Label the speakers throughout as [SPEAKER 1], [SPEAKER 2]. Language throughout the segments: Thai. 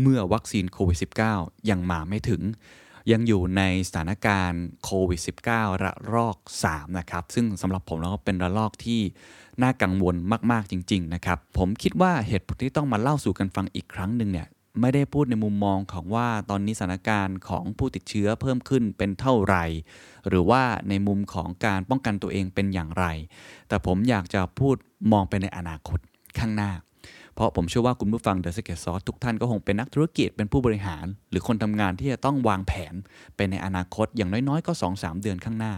[SPEAKER 1] เมื่อวัคซีนโควิด -19 ยังมาไม่ถึง ยังอยู่ในสถานการณ์โควิด -19 ระลอก 3 นะครับ ซึ่งสำหรับผมแล้วก็เป็นระลอกที่น่ากังวลมากๆจริง ๆ นะครับ ผมคิดว่าเหตุผลที่ต้องมาเล่าสู่กันฟังอีกครั้งหนึ่งเนี่ยไม่ได้พูดในมุมมองของว่าตอนนี้สถานการณ์ของผู้ติดเชื้อเพิ่มขึ้นเป็นเท่าไหร่ หรือว่าในมุมของการป้องกันตัวเองเป็นอย่างไร แต่ผมอยากจะพูดมองไปในอนาคตข้างหน้า เพราะผมเชื่อว่าคุณผู้ฟัง The Secret Sauce ทุกท่านก็คงเป็นนักธุรกิจเป็นผู้บริหาร หรือคนทำงานที่จะต้องวางแผนไปในอนาคตอย่างน้อยๆ ก็ 2-3 เดือนข้างหน้า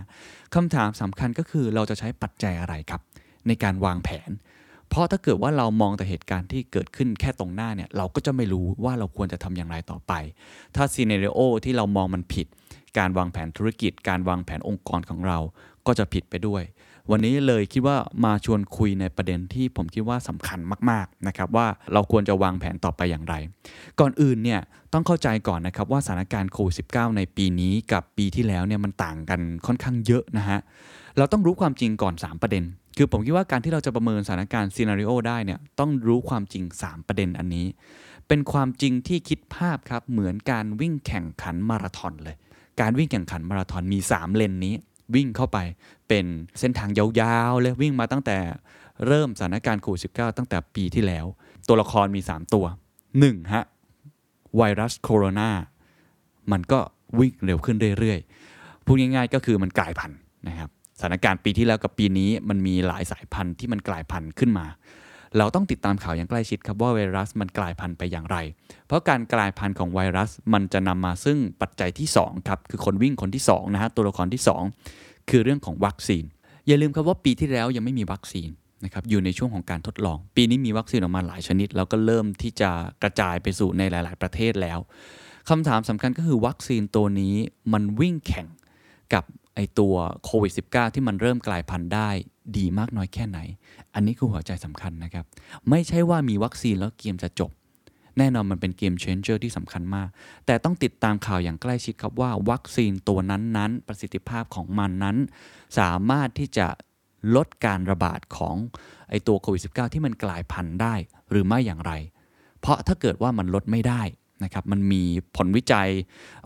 [SPEAKER 1] คำถามสำคัญก็คือเราจะใช้ปัจจัยอะไรครับ ในการวางแผน เพราะถ้าเกิดว่าเรามองแต่เหตุการณ์ที่เกิดขึ้นแค่ตรงหน้าเนี่ยเราก็จะไม่รู้ว่าเราควรจะทำอย่างไรต่อไป ถ้าซีเนเรโอที่เรามองมันผิด การวางแผนธุรกิจ การวางแผนองค์กรของเราก็จะผิดไปด้วย วันนี้เลยคิดว่ามาชวนคุยในประเด็นที่ผมคิดว่าสำคัญมากๆนะครับว่าเราควรจะวางแผนต่อไปอย่างไร ก่อนอื่นเนี่ยต้องเข้าใจก่อนนะครับว่าสถานการณ์โควิด -19 ในปีนี้กับปีที่แล้วเนี่ยมันต่างกันค่อนข้างเยอะนะฮะเราต้องรู้ความจริงก่อน 3 ประเด็น คือผมคิดว่าการที่เราจะประเมินสถานการณ์ซีนารีโอได้เนี่ยต้องรู้ความจริง 3 ประเด็นอันนี้ เป็นความจริงที่คิดภาพครับเหมือนการวิ่งแข่งขันมาราธอนเลย การวิ่งแข่งขันมาราธอนมี 3 เลนนี้ วิ่งเข้าไปเป็นเส้นทางยาวๆเลยวิ่งมาตั้งแต่เริ่มสถานการณ์โควิด -19 ตั้งแต่ปีที่แล้ว ตัวละครมี 3 ตัว 1. ฮะไวรัสโคโรนา มันก็วิ่งเร็วขึ้นเรื่อยๆ พูดง่ายๆก็คือมันกลายพันธุ์นะครับ สถานการณ์ปีที่แล้วกับปีนี้มันมีหลายสายพันธุ์ที่มันกลายพันธุ์ขึ้นมา เราต้องติดตามข่าวอย่างใกล้ชิดครับว่าไวรัสมันกลายพันธุ์ไปอย่างไร เพราะการกลายพันธุ์ของไวรัสมันจะนำมาซึ่งปัจจัยที่2ครับคือคนวิ่งคนที่2นะฮะตัวละครที่ 2 คือเรื่องของวัคซีน อย่าลืมครับว่าปีที่แล้วยังไม่มีวัคซีนนะครับอยู่ในช่วงของการทดลอง ปีนี้มีวัคซีนออกมาหลายชนิด แล้วก็เริ่มที่จะกระจายไปสู่ในหลาย ๆ ประเทศแล้วคำถามสำคัญก็คือวัคซีนตัวนี้มันวิ่งแข่งกับ ไอตัวโควิด -19 ที่มันเริ่มกลายพันธุ์ได้ดีมากน้อยแค่ไหน อันนี้คือหัวใจสำคัญนะครับ ไม่ใช่ว่ามีวัคซีนแล้วเกมจะจบ แน่นอนมันเป็นเกมเชนเจอร์ที่สำคัญมาก แต่ต้องติดตามข่าวอย่างใกล้ชิดครับว่า วัคซีนตัวนั้นๆ ประสิทธิภาพของมันนั้น สามารถที่จะลดการระบาดของไอตัวโควิด -19 ที่มันกลายพันธุ์ได้หรือไม่อย่างไร เพราะถ้าเกิดว่ามันลดไม่ได้ นะครับมันมีผลวิจัย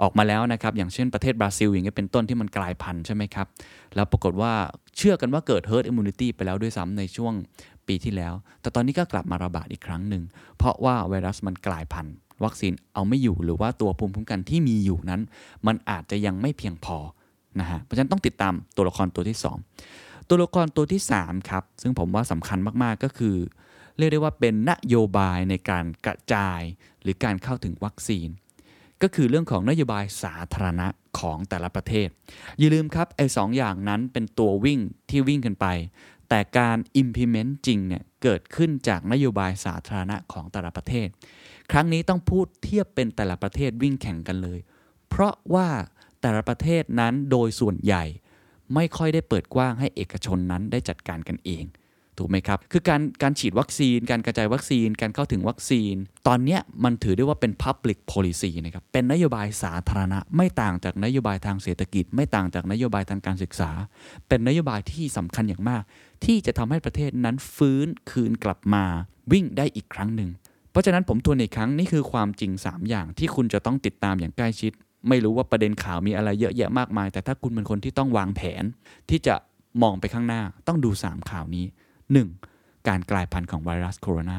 [SPEAKER 1] ออกมาแล้วนะครับอย่างเช่นประเทศบราซิล อย่างเงี้ยเป็นต้นที่มันกลายพันธุ์ใช่ไหมครับ แล้วปรากฏว่าเชื่อกันว่าเกิด herd immunity ไปแล้วด้วยซ้ำในช่วงปีที่แล้ว แต่ตอนนี้ก็กลับมาระบาดอีกครั้งหนึ่ง เพราะว่าไวรัสมันกลายพันธุ์ วัคซีนเอาไม่อยู่หรือว่าตัวภูมิคุ้มกันที่มีอยู่นั้น มันอาจจะยังไม่เพียงพอนะฮะเพราะฉะนั้นต้องติดตามตัวละครตัวที่ 2 ตัวละครตัวที่3ครับซึ่งผมว่าสำคัญมากๆก็คือ เรียกได้ว่าเป็นนโยบายในการกระจายหรือการเข้าถึงวัคซีน ก็คือเรื่องของนโยบายสาธารณะของแต่ละประเทศ อย่าลืมครับไอ้สองอย่างนั้นเป็นตัววิ่งที่วิ่งกันไป แต่การ implement จริงเนี่ยเกิดขึ้นจากนโยบายสาธารณะของแต่ละประเทศ ครั้งนี้ต้องพูดเทียบเป็นแต่ละประเทศวิ่งแข่งกันเลย เพราะว่าแต่ละประเทศนั้นโดยส่วนใหญ่ไม่ค่อยได้เปิดกว้างให้เอกชนนั้นได้จัดการกันเอง ถูกไหมครับ คือการการฉีดวัคซีน การกระจายวัคซีน การเข้าถึงวัคซีน ตอนนี้มันถือได้ว่าเป็น Public Policy นะครับ เป็นนโยบายสาธารณะ ไม่ต่างจากนโยบายทางเศรษฐกิจ ไม่ต่างจากนโยบายทางการศึกษา เป็นนโยบายที่สำคัญอย่างมาก ที่จะทำให้ประเทศนั้นฟื้นคืนกลับมา วิ่งได้อีกครั้งหนึ่ง เพราะฉะนั้นผมทวนอีกครั้งนี่คือความจริง 3 อย่างที่คุณจะต้องติดตามอย่างใกล้ชิด ไม่รู้ว่าประเด็นข่าวมีอะไรเยอะแยะมากมาย แต่ถ้าคุณเป็นคนที่ต้องวางแผน ที่จะมองไปข้างหน้าต้องดู 3 ข่าวนี้ 1. การกลายพันธุ์ของไวรัสโคโรนา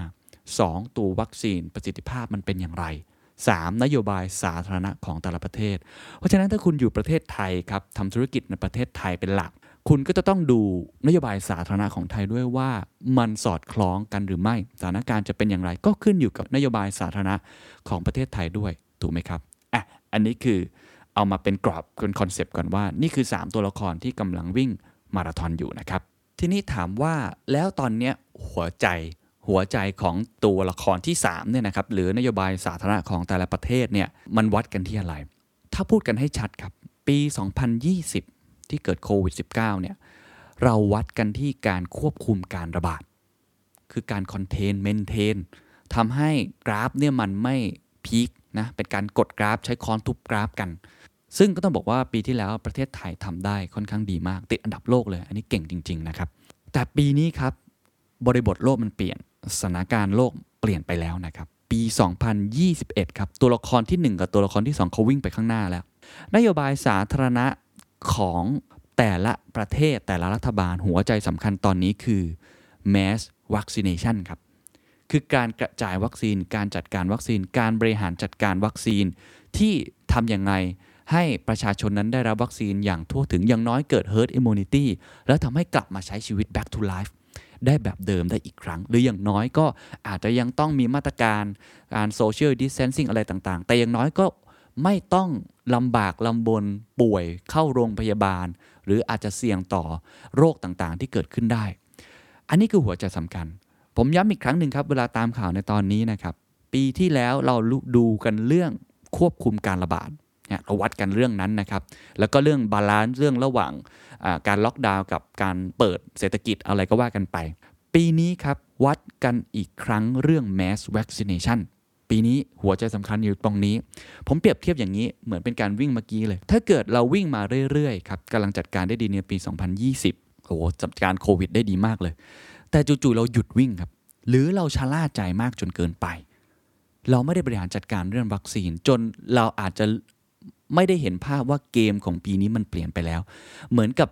[SPEAKER 1] 2. ตัววัคซีนประสิทธิภาพมันเป็นอย่างไร 3. นโยบายสาธารณะของแต่ละประเทศ เพราะฉะนั้นถ้าคุณอยู่ประเทศไทยครับทำธุรกิจในประเทศไทยเป็นหลัก คุณก็จะต้องดูนโยบายสาธารณะของไทยด้วยว่ามันสอดคล้องกันหรือไม่ สถานการณ์จะเป็นอย่างไรก็ขึ้นอยู่กับนโยบายสาธารณะของประเทศไทยด้วยถูกไหมครับอะอันนี้คือเอามาเป็นกรอบเป็นคอนเซปต์ก่อนว่า นี่คือ 3 ตัวละครที่กำลังวิ่งมาราธอนอยู่นะครับ ทีนี้ถามว่าแล้วตอนเนี้ยหัวใจหัวใจของตัวละครที่3เนี่ยนะครับหรือนโยบายสาธารณะของแต่ละประเทศเนี่ยมันวัดกันที่อะไร ถ้าพูดกันให้ชัดครับ ปี 2020 ที่เกิดโควิด -19 เนี่ยเราวัดกันที่การควบคุมการระบาด คือการ containment ทำให้กราฟเนี่ยมันไม่ peak นะเป็นการกดกราฟใช้ค้อนทุบกราฟกัน ซึ่งก็ต้องบอกว่าปีที่แล้วประเทศไทยทำได้ค่อนข้างดีมาก ติดอันดับโลกเลย อันนี้เก่งจริง ๆ นะครับ แต่ปีนี้ครับบริบทโลกมันเปลี่ยนสถานการณ์โลกเปลี่ยนไปแล้วนะครับ ปี 2021 ครับ ตัวละครที่ 1 กับตัวละครที่ 2เขาวิ่งไปข้างหน้าแล้ว นโยบายสาธารณะของแต่ละประเทศแต่ละรัฐบาลหัวใจสำคัญตอนนี้คือ mass vaccination ครับ คือการกระจายวัคซีน การจัดการวัคซีน การบริหารจัดการวัคซีนที่ทำอย่างไร ให้ประชาชนนั้นได้รับวัคซีนอย่างทั่วถึงอย่างน้อยเกิด herd immunity แล้วทำให้กลับมาใช้ชีวิต back to life ได้แบบเดิมได้อีกครั้ง หรืออย่างน้อยก็อาจจะยังต้องมีมาตรการการ social distancing อะไรต่างๆ แต่อย่างน้อยก็ไม่ต้องลำบากลำบนป่วยเข้าโรงพยาบาล หรืออาจจะเสี่ยงต่อโรคต่างๆ ที่เกิดขึ้นได้ อันนี้คือหัวใจสำคัญ ผมย้ำอีกครั้งหนึ่งครับ เวลาตามข่าวในตอนนี้นะครับ ปีที่แล้วเราดูกันเรื่องควบคุมการระบาด เนี่ยเราวัดกันเรื่องนั้นนะครับ แล้วก็เรื่อง balance เรื่องระหว่างการล็อกดาวน์กับการเปิดเศรษฐกิจอะไรก็ว่ากันไป ปีนี้ครับ วัดกันอีกครั้งเรื่อง mass vaccination ปีนี้หัวใจสำคัญอยู่ตรงนี้ ผมเปรียบเทียบอย่างนี้เหมือนเป็นการวิ่งเมื่อกี้เลย ถ้าเกิดเราวิ่งมาเรื่อยๆครับกำลังจัดการได้ดีในปี 2020 โอ้โหจัดการโควิดได้ดีมากเลย แต่จู่ๆเราหยุดวิ่งครับ หรือเราชะล่าใจมากจนเกินไป เราไม่ได้บริหารจัดการเรื่องวัคซีน จนเราอาจจะ ไม่ได้เห็นภาพว่าเกมของปีนี้มันเปลี่ยนไปแล้ว เหมือนกับ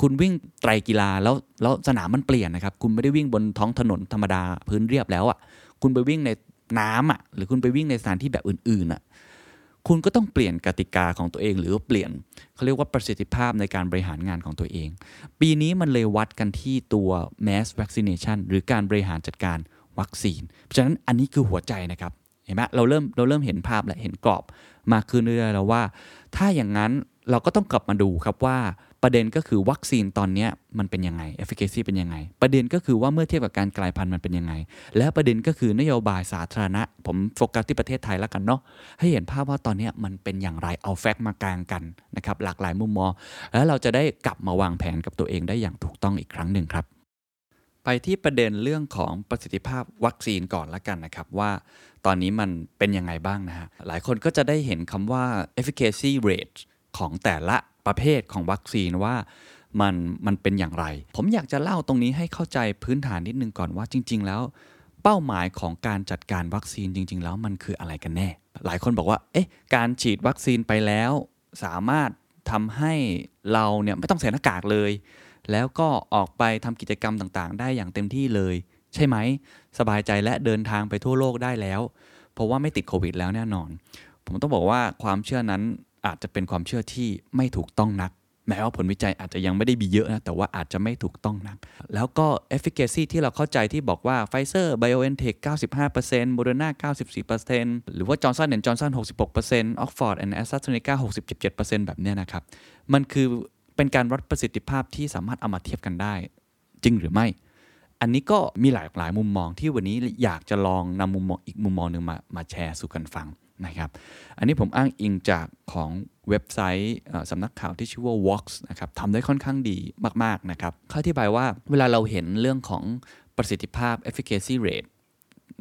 [SPEAKER 1] คุณวิ่งไตรกีฬาแล้วแล้วสนามมันเปลี่ยนนะครับ คุณไม่ได้วิ่งบนท้องถนนธรรมดาพื้นเรียบแล้วอะ่ะ คุณไปวิ่งในน้ำอะ่ะ หรือคุณไปวิ่งในสถานที่แบบอื่นๆอะ่ะคุณก็ต้องเปลี่ยนกติกาของตัวเอง หรือเปลี่ยนเขาเรียกว่าประสิทธิภาพในการบริหารงานของตัวเอง ปีนี้มันเลยวัดกันที่ตัว mass vaccination หรือการบริหารจัดการวัคซีน เพราะฉะนั้นอันนี้คือหัวใจนะครับ ห็นไหมเราเริ่มเราเริ่มเห็นภาพและเห็นกรอบมากขึ้นเรื่อยๆแล้วว่า ถ้าอย่างนั้นเราก็ต้องกลับมาดูครับว่าประเด็นก็คือวัคซีนตอนนี้มันเป็นยังไง efficacy เป็นยังไง ประเด็นก็คือว่าเมื่อเทียบกับการกลายพันธุ์มันเป็นยังไง และประเด็นก็คือนโยบายสาธารณะ ผมโฟกัสที่ประเทศไทยแล้วกันเนาะให้เห็นภาพว่าตอนนี้มันเป็นอย่างไรเอาแฟกต์มากลางกันนะครับหลากหลายมุมมอง แล้วเราจะได้กลับมาวางแผนกับตัวเองได้อย่างถูกต้องอีกครั้งหนึ่งครับ ไปที่ประเด็นเรื่องของประสิทธิภาพวัคซีนก่อนละกันนะครับ ว่าตอนนี้มันเป็นยังไงบ้างนะฮะหลายคนก็จะได้เห็นคำว่า efficacy rate ของแต่ละประเภทของวัคซีนว่ามันมันเป็นอย่างไร ผมอยากจะเล่าตรงนี้ให้เข้าใจพื้นฐานนิดนึงก่อนว่าจริง ๆ แล้ว เป้าหมายของการจัดการวัคซีนจริง ๆ แล้วมันคืออะไรกันแน่ หลายคนบอกว่าเอ๊ะการฉีดวัคซีนไปแล้ว สามารถทำให้เราเนี่ยไม่ต้องใส่หน้ากากเลย แล้วก็ออกไปทำกิจกรรมต่างๆ ได้อย่างเต็มที่เลย ใช่ไหม สบายใจและเดินทางไปทั่วโลกได้แล้ว เพราะว่าไม่ติดโควิดแล้วแน่นอน ผมต้องบอกว่าความเชื่อนั้นอาจจะเป็นความเชื่อที่ไม่ถูกต้องนัก แม้ว่าผลวิจัยอาจจะยังไม่ได้มีเยอะนะ แต่ว่าอาจจะไม่ถูกต้องนัก แล้วก็ efficacy ที่เราเข้าใจที่บอกว่า Pfizer BioNTech 95% Moderna 94%หรือว่า Johnson Johnson 66% Oxford and AstraZeneca 67%แบบนี้นะครับ มันคือ เป็นการวัดประสิทธิภาพที่สามารถเอามาเทียบกันได้ จริงหรือไม่ อันนี้ก็มีหลากหลายมุมมองที่วันนี้อยากจะลองนำมุมมองอีกมุมมองหนึ่งมามาแชร์สู่กันฟังนะครับ อันนี้ผมอ้างอิงจากของเว็บไซต์สำนักข่าวที่ชื่อว่า Vox นะครับทำได้ค่อนข้างดีมาก ๆ นะครับเขาอธิบายว่าเวลาเราเห็นเรื่องของประสิทธิภาพ efficacy rate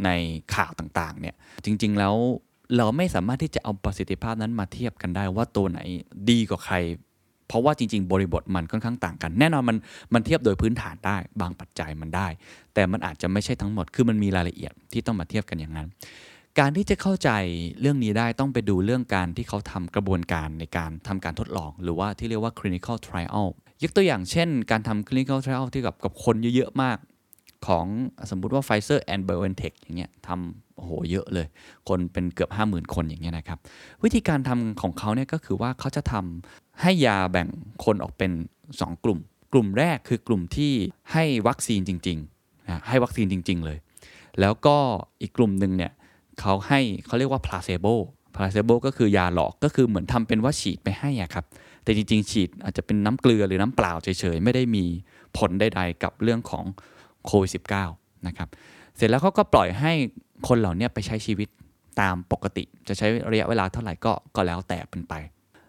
[SPEAKER 1] ในข่าวต่าง ๆ เนี่ย จริง ๆ แล้วเราไม่สามารถที่จะเอาประสิทธิภาพนั้นมาเทียบกันได้ว่าตัวไหนดีกว่าใคร เพราะว่าจริง ๆ บริบทมันค่อนข้างต่างกัน แน่นอนมันมันเทียบโดยพื้นฐานได้ บางปัจจัยมันได้ แต่มันอาจจะไม่ใช่ทั้งหมดคือมันมีรายละเอียดที่ต้องมาเทียบกันอย่างนั้น การที่จะเข้าใจเรื่องนี้ได้ต้องไปดูเรื่องการที่เขาทำกระบวนการในการทำการทดลอง หรือว่าที่เรียกว่า clinical trial ยกตัวอย่างเช่น การทำ clinical trial ที่กับกับคนเยอะๆมากของสมมุติว่า Pfizer and BioNTech อย่างเงี้ยทำ โอ้โหเยอะเลย คนเป็นเกือบ 50,000 คนอย่างเงี้ยนะครับ วิธีการทำของเขาเนี่ยก็คือว่าเขาจะทำให้ยาแบ่งคนออกเป็น 2 กลุ่ม กลุ่มแรกคือกลุ่มที่ให้วัคซีนจริงๆให้วัคซีนจริง ๆ เลย แล้วก็อีกกลุ่มหนึ่งเนี่ยเขาให้เขาเรียกว่าพลาเซโบพลาเซโบก็คือยาหลอกก็คือเหมือนทำเป็นว่าฉีดไปให้อะครับแต่จริง ๆ ฉีดอาจจะเป็นน้ำเกลือหรือน้ำเปล่าเฉยๆ ไม่ได้มีผลใดๆกับเรื่องของโควิด -19 นะครับ เสร็จแล้วเขาก็ปล่อยให้ คนเหล่านี้ไปใช้ชีวิตตามปกติ จะใช้ระยะเวลาเท่าไหร่ก็ก็แล้วแต่เป็นไป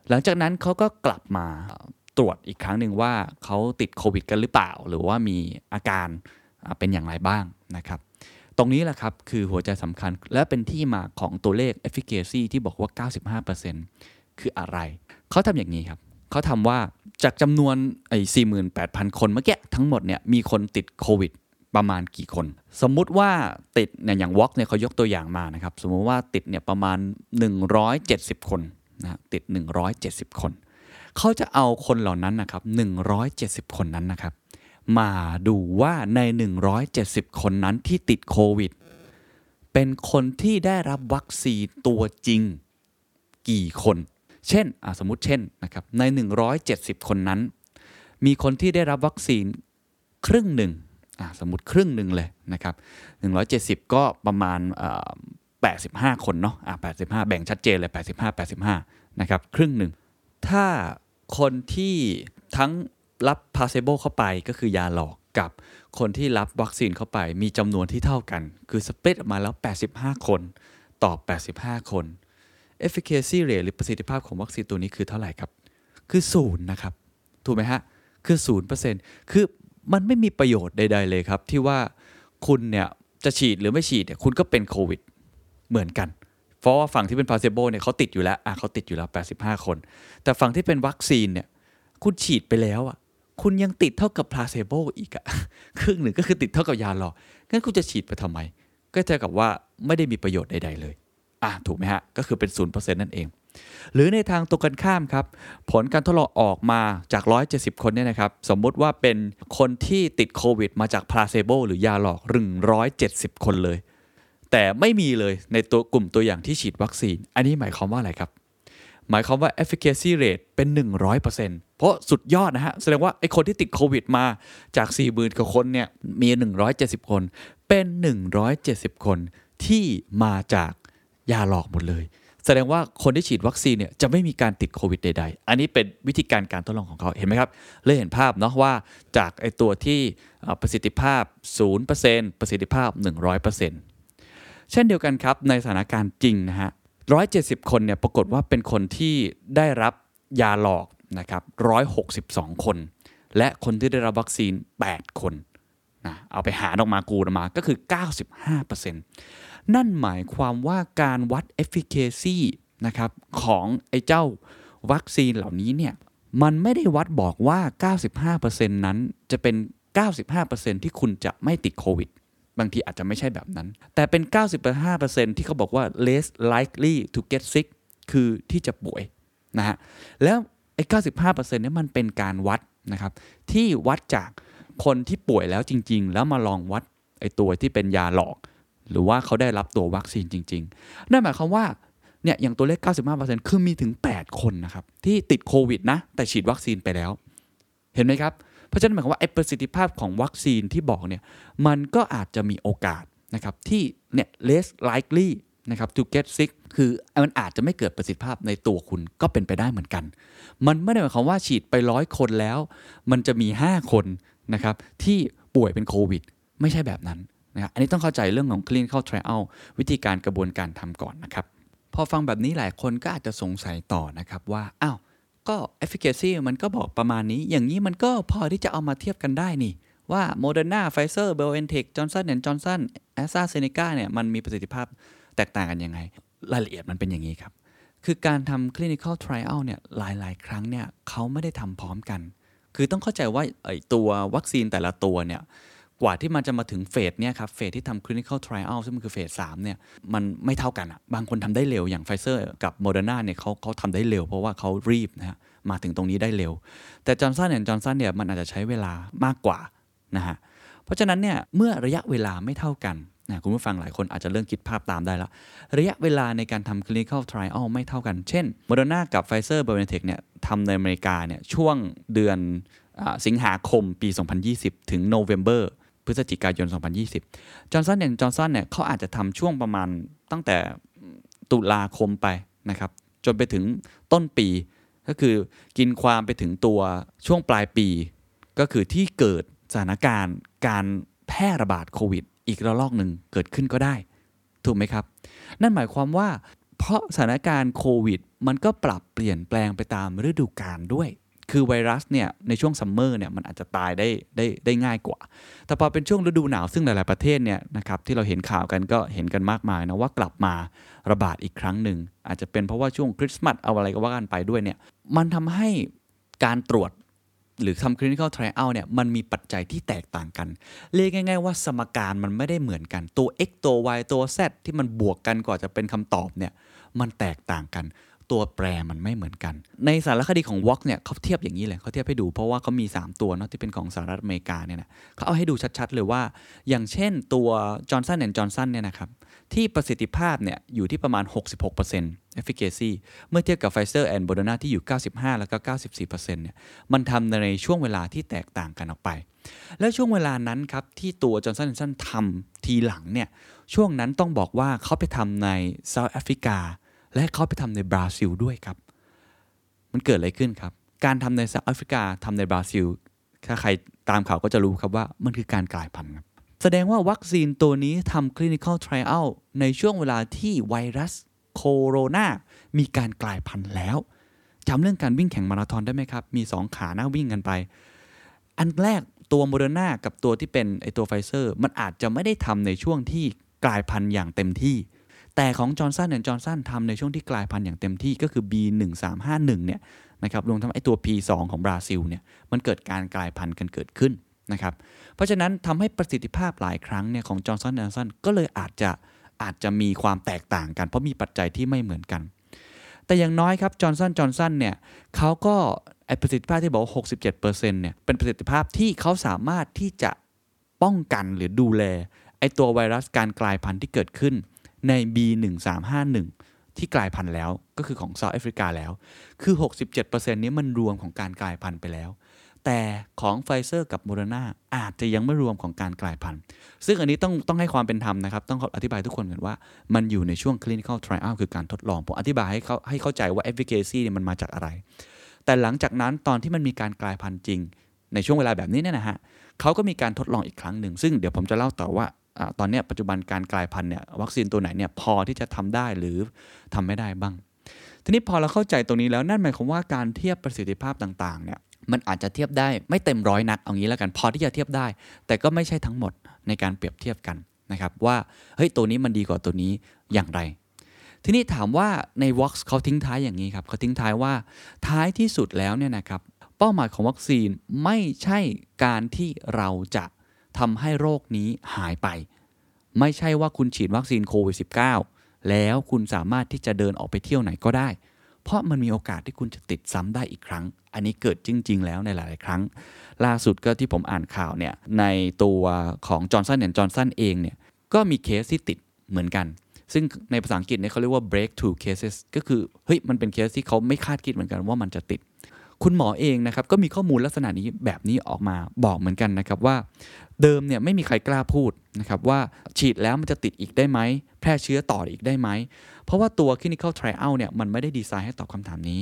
[SPEAKER 1] หลังจากนั้นเขาก็กลับมาตรวจอีกครั้งหนึ่งว่าเขาติดโควิดกันหรือเปล่า หรือว่ามีอาการเป็นอย่างไรบ้างนะครับตรงนี้แหละครับ คือหัวใจสำคัญและเป็นที่มาของตัวเลข efficacy ที่บอกว่า 95%คืออะไร เขาทำอย่างนี้ครับ เขาทำว่าจากจำนวนไอ้48,000 คนเมื่อกี้ทั้งหมดเนี่ยมีคนติดโควิด ประมาณกี่คน สมมุติว่าติดเนี่ยอย่างวอล์กเนี่ยเขายกตัวอย่างมานะครับ สมมุติว่าติดเนี่ยประมาณ 170 คนนะติด 170 คน เขาจะเอาคนเหล่านั้นนะครับ170 คนนั้นนะครับ มาดูว่าใน 170 คนนั้นที่ติดโควิด เป็นคนที่ได้รับวัคซีนตัวจริงกี่คน เช่นสมมติเช่นนะครับใน 170 คนนั้น มีคนที่ได้รับวัคซีนครึ่งหนึ่ง สมมติครึ่งหนึ่งเลยนะครับ170 ก็ประมาณ 85 คนเนาะะ85 แบ่งชัดเจนเลย 85 85 นะครับ ครึ่งหนึ่ง ถ้าคนที่ทั้งรับพาเซโบเข้าไปก็คือยาหลอกกับคนที่รับวัคซีนเข้าไปมีจำนวนที่เท่ากัน คือสเปรดออกมาแล้ว 85 คนต่อ 85 คน efficacy rate หรือประสิทธิภาพของวัคซีนตัวนี้คือเท่าไหร่ครับ คือศูนย์นะครับ ถูกไหมฮะ คือศูนย์เปอร์เซ็นต์คือ มันไม่มีประโยชน์ใด ๆ เลยครับ ที่ว่าคุณเนี่ยจะฉีดหรือไม่ฉีดเนี่ยคุณก็เป็นโควิดเหมือนกัน เพราะว่าฝั่งที่เป็นพาเซโบเนี่ยเขาติดอยู่แล้วอะเขาติดอยู่แล้ว 85 คน แต่ฝั่งที่เป็นวัคซีนเนี่ยคุณฉีดไปแล้วอะคุณยังติดเท่ากับพาเซโบอีกอะครึ่งหนึ่งก็คือติดเท่ากับยาหลอกงั้นคุณจะฉีดไปทำไม ก็เท่ากับว่าไม่ได้มีประโยชน์ใดๆเลย อะถูกไหมฮะ ก็คือเป็นศูนย์เปอร์เซ็นต์นั่นเอง หรือในทางตรงกันข้ามครับ ผลการทดลองออกมาจาก 170 คนเนี่ยนะครับ สมมุติว่าเป็นคนที่ติดโควิดมาจากพลาเซโบหรือยาหลอกรึง170 คนเลย แต่ไม่มีเลยในตัวกลุ่มตัวอย่างที่ฉีดวัคซีน อันนี้หมายความว่าอะไรครับ หมายความว่า efficacy rate เป็น 100%เพราะสุดยอดนะฮะ แสดงว่าไอ้คนที่ติดโควิดมาจาก 40,000กว่าคนเนี่ยมี 170 คน เป็น 170 คนที่มาจากยาหลอกหมดเลย แสดงว่าคนที่ฉีดวัคซีนเนี่ยจะไม่มีการติดโควิดใด ๆ อันนี้เป็นวิธีการการทดลองของเขาเห็นไหมครับ เลยเห็นภาพเนาะว่าจากไอตัวที่ประสิทธิภาพ 0%ประสิทธิภาพ 100%เช่นเดียวกันครับในสถานการณ์จริงนะฮะ 170 คนเนี่ยปรากฏว่าเป็นคนที่ได้รับยาหลอกนะครับ162 คน และคนที่ได้รับวัคซีน 8 คนนะเอาไปหารออกมากูออกมาก็คือ 95% นั่นหมายความว่าการวัด efficacy นะครับของไอ้เจ้าวัคซีนเหล่านี้เนี่ยมันไม่ได้วัดบอกว่า 95%นั้นจะเป็น 95%ที่คุณจะไม่ติดโควิด บางทีอาจจะไม่ใช่แบบนั้น แต่เป็น 95%ที่เขาบอกว่า less likely to get sick คือที่จะป่วยนะฮะแล้วไอ้ 95%เนี่ยมันเป็นการวัดนะครับที่วัดจากคนที่ป่วยแล้วจริง ๆ แล้วมาลองวัดไอ้ตัวที่เป็นยาหลอก หรือว่าเขาได้รับตัววัคซีนจริง ๆ นั่นหมายความว่าเนี่ยอย่างตัวเลข 95%คือมีถึง 8 คนนะครับ ที่ติดโควิดนะ แต่ฉีดวัคซีนไปแล้ว เห็นไหมครับ เพราะฉะนั้นหมายความว่าไอ้ประสิทธิภาพของวัคซีนที่บอกเนี่ยมันก็อาจจะมีโอกาสนะครับที่เนี่ย less likely นะครับ to get sick คือมันอาจจะไม่เกิดประสิทธิภาพในตัวคุณก็เป็นไปได้เหมือนกัน มันไม่ได้หมายความว่าฉีดไปร้อยคนแล้ว มันจะมี 5 คนนะครับที่ป่วยเป็นโควิด ไม่ใช่แบบนั้น นะอันนี้ต้องเข้าใจเรื่องของ clinical trial วิธีการกระบวนการทำก่อนนะครับ พอฟังแบบนี้หลายคนก็อาจจะสงสัยต่อนะครับว่า อ้าว ก็ efficacy มันก็บอกประมาณนี้ อย่างนี้มันก็พอที่จะเอามาเทียบกันได้นี่ ว่า Moderna Pfizer BioNTech Johnson Johnson AstraZeneca เนี่ยมันมีประสิทธิภาพแตกต่างกันยังไง รายละเอียดมันเป็นอย่างนี้ครับ คือการทำ clinical trial เนี่ยหลาย ๆ ครั้งเนี่ยเขาไม่ได้ทำพร้อมกัน คือต้องเข้าใจว่าไอตัววัคซีนแต่ละตัวเนี่ย กว่าที่มันจะมาถึง phase เนี่ยครับ phase ที่ทำ clinical trial ซึ่งมันคือ phase สามเนี่ยมันไม่เท่ากันอะบางคนทำได้เร็วอย่างไฟเซอร์กับโมเดอร์นาเนี่ยเขาเขาทำได้เร็วเพราะว่าเขารีบนะฮะมาถึงตรงนี้ได้เร็ว แต่จอห์นสันเนี่ยจอห์นสันเนี่ยมันอาจจะใช้เวลามากกว่านะฮะเพราะฉะนั้นเนี่ยเมื่อระยะเวลาไม่เท่ากันนะคุณผู้ฟังหลายคนอาจจะเริ่มคิดภาพตามได้แล้วระยะเวลาในการทำ clinical trial ไม่เท่ากัน เช่นโมเดอร์นากับไฟเซอร์บ i o n t e c h เนี่ยทำในอเมริกาเนี่ยช่วงเดือนสิงหาคมปี 2020 ถึงโนเวม ber พฤศจิกายน 2020จอห์นสันแอนด์จอร์นสันเนี่ยเขาอาจจะทำช่วงประมาณตั้งแต่ตุลาคมไปนะครับจนไปถึงต้นปี ก็คือกินความไปถึงตัวช่วงปลายปี ก็คือที่เกิดสถานการณ์การแพร่ระบาดโควิด อีกระลอกหนึ่งเกิดขึ้นก็ได้ ถูกไหมครับ นั่นหมายความว่าเพราะสถานการณ์โควิด มันก็ปรับเปลี่ยนแปลงไปตามฤดูกาลด้วย คือไวรัสเนี่ยในช่วง summer เนี่ยมันอาจจะตายได้ได้ได้ง่ายกว่า แต่พอเป็นช่วงฤดูหนาวซึ่งหลาย ๆ ประเทศเนี่ยนะครับที่เราเห็นข่าวกันก็เห็นกันมากมายนะว่ากลับมาระบาดอีกครั้งหนึ่ง อาจจะเป็นเพราะว่าช่วงคริสต์มาสเอาอะไรก็ว่ากันไปด้วยเนี่ยมันทำให้การตรวจหรือทำ clinical trial เนี่ยมันมีปัจจัยที่แตกต่างกัน เรียกง่ายๆว่าสมการมันไม่ได้เหมือนกัน ตัว x ตัว y ตัว z ที่มันบวกกันก่อนจะเป็นคำตอบเนี่ยมันแตกต่างกัน ตัวแปรมันไม่เหมือนกัน ในสารคดีของ w a l k เนี่ยเขาเทียบอย่างนี้เลยเขาเทียบให้ดู เพราะว่าเขามี 3 ตัวเนาะที่เป็นของสหรัฐอเมริกาเนี่ยนะเขาเอาให้ดูชัดๆเลยว่า อย่างเช่นตัว Johnson Johnson เนี่ยนะครับที่ประสิทธิภาพเนี่ยอยู่ที่ประมาณ 66% efficacy เมื่อเทียบกับ Pfizer and Moderna ที่อยู่ 95 แล้วก็ 94%เนี่ยมันทำในช่วงเวลาที่แตกต่างกันออกไป แล้วช่วงเวลานั้นครับที่ตัว Johnson Johnson ทำทีหลังเนี่ยช่วงนั้นต้องบอกว่าเขาไปทำในเซาท์แอฟริกา และเขาไปทำในบราซิลด้วยครับ มันเกิดอะไรขึ้นครับ การทำในเซาท์แอฟริกาทำในบราซิล ถ้าใครตามข่าวก็จะรู้ครับว่ามันคือการกลายพันธุ์ครับ แสดงว่าวัคซีนตัวนี้ทำ clinical trial ในช่วงเวลาที่ไวรัสโคโรนามีการกลายพันธุ์แล้วจำเรื่องการวิ่งแข่งมาราธอนได้ไหมครับ มี 2 ขาหน้าวิ่งกันไป อันแรกตัวโมเดอร์นากับตัวที่เป็นไอตัวไฟเซอร์ มันอาจจะไม่ได้ทำในช่วงที่กลายพันธุ์อย่างเต็มที่ แต่ของจอห์นสันแอนด์จอห์นสันทำในช่วงที่กลายพันธุ์อย่างเต็มที่ก็คือ B1351 เนี่ยนะครับรวมทั้งไอตัว P2 ของบราซิลเนี่ยมันเกิดการกลายพันธุ์กันเกิดขึ้นนะครับเพราะฉะนั้นทำให้ประสิทธิภาพหลายครั้งเนี่ยของจอห์นสันแอนด์จอห์นสันก็เลยอาจจะอาจจะมีความแตกต่างกัน เพราะมีปัจจัยที่ไม่เหมือนกัน แต่อย่างน้อยครับจอห์นสันจอห์นสันเนี่ยเขาก็ไอประสิทธิภาพที่บอกว่า67%เนี่ยเป็นประสิทธิภาพที่เขาสามารถที่จะป้องกันหรือดูแลไอตัวไวรัสการกลายพันธุ์ที่เกิดขึ้น ใน B1351 ที่กลายพันธุ์แล้วก็คือของเซาท์แอฟริกาแล้ว คือ 67%นี้มันรวมของการกลายพันธุ์ไปแล้ว แต่ของไฟเซอร์กับโมเดอร์นาอาจจะยังไม่รวมของการกลายพันธุ์ ซึ่งอันนี้ต้องต้องให้ความเป็นธรรมนะครับ ต้องอธิบายทุกคนกันว่า มันอยู่ในช่วง clinical trial คือการทดลอง ผมอธิบายให้เขาให้เข้าใจว่า efficacy เนี่ยมันมาจากอะไร แต่หลังจากนั้นตอนที่มันมีการกลายพันธุ์จริง ในช่วงเวลาแบบนี้เนี่ยนะฮะเขาก็มีการทดลองอีกครั้งหนึ่งซึ่งเดี๋ยวผมจะเล่าต่อว่า ตอนนี้ปัจจุบันการกลายพันธุ์เนี่ยวัคซีนตัวไหนเนี่ยพอที่จะทำได้หรือทำไม่ได้บ้าง ทีนี้พอเราเข้าใจตรงนี้แล้วนั่นหมายความว่าการเทียบประสิทธิภาพต่างๆเนี่ยมันอาจจะเทียบได้ไม่เต็มร้อยนักเอางี้แล้วกันพอที่จะเทียบได้ แต่ก็ไม่ใช่ทั้งหมดในการเปรียบเทียบกันนะครับว่าเฮ้ยตัวนี้มันดีกว่าตัวนี้อย่างไร ทีนี้ถามว่าใน Vox เขาทิ้งท้ายอย่างนี้ครับเขาทิ้งท้ายว่าท้ายที่สุดแล้วเนี่ยนะครับเป้าหมายของวัคซีนไม่ใช่การที่เราจะ ทำให้โรคนี้หายไป ไม่ใช่ว่าคุณฉีดวัคซีนโควิด -19 แล้วคุณสามารถที่จะเดินออกไปเที่ยวไหนก็ได้ เพราะมันมีโอกาสที่คุณจะติดซ้ำได้อีกครั้ง อันนี้เกิดจริง ๆ แล้วในหลาย ๆ ครั้ง ล่าสุดก็ที่ผมอ่านข่าวเนี่ยในตัวของจอห์นสันเนี่ยจอห์นสันเองเนี่ยก็มีเคสที่ติดเหมือนกัน ซึ่งในภาษาอังกฤษเนี่ยเขาเรียกว่า breakthrough cases ก็คือเฮ้ยมันเป็นเคสที่เขาไม่คาดคิดเหมือนกันว่ามันจะติด คุณหมอเองนะครับก็มีข้อมูลลักษณะนี้แบบนี้ออกมาบอกเหมือนกันนะครับว่า เดิมเนี่ยไม่มีใครกล้าพูดนะครับว่าฉีดแล้วมันจะติดอีกได้ไหม แพร่เชื้อต่ออีกได้ไหม เพราะว่าตัว clinical trial เนี่ยมันไม่ได้ดีไซน์ให้ตอบคำถามนี้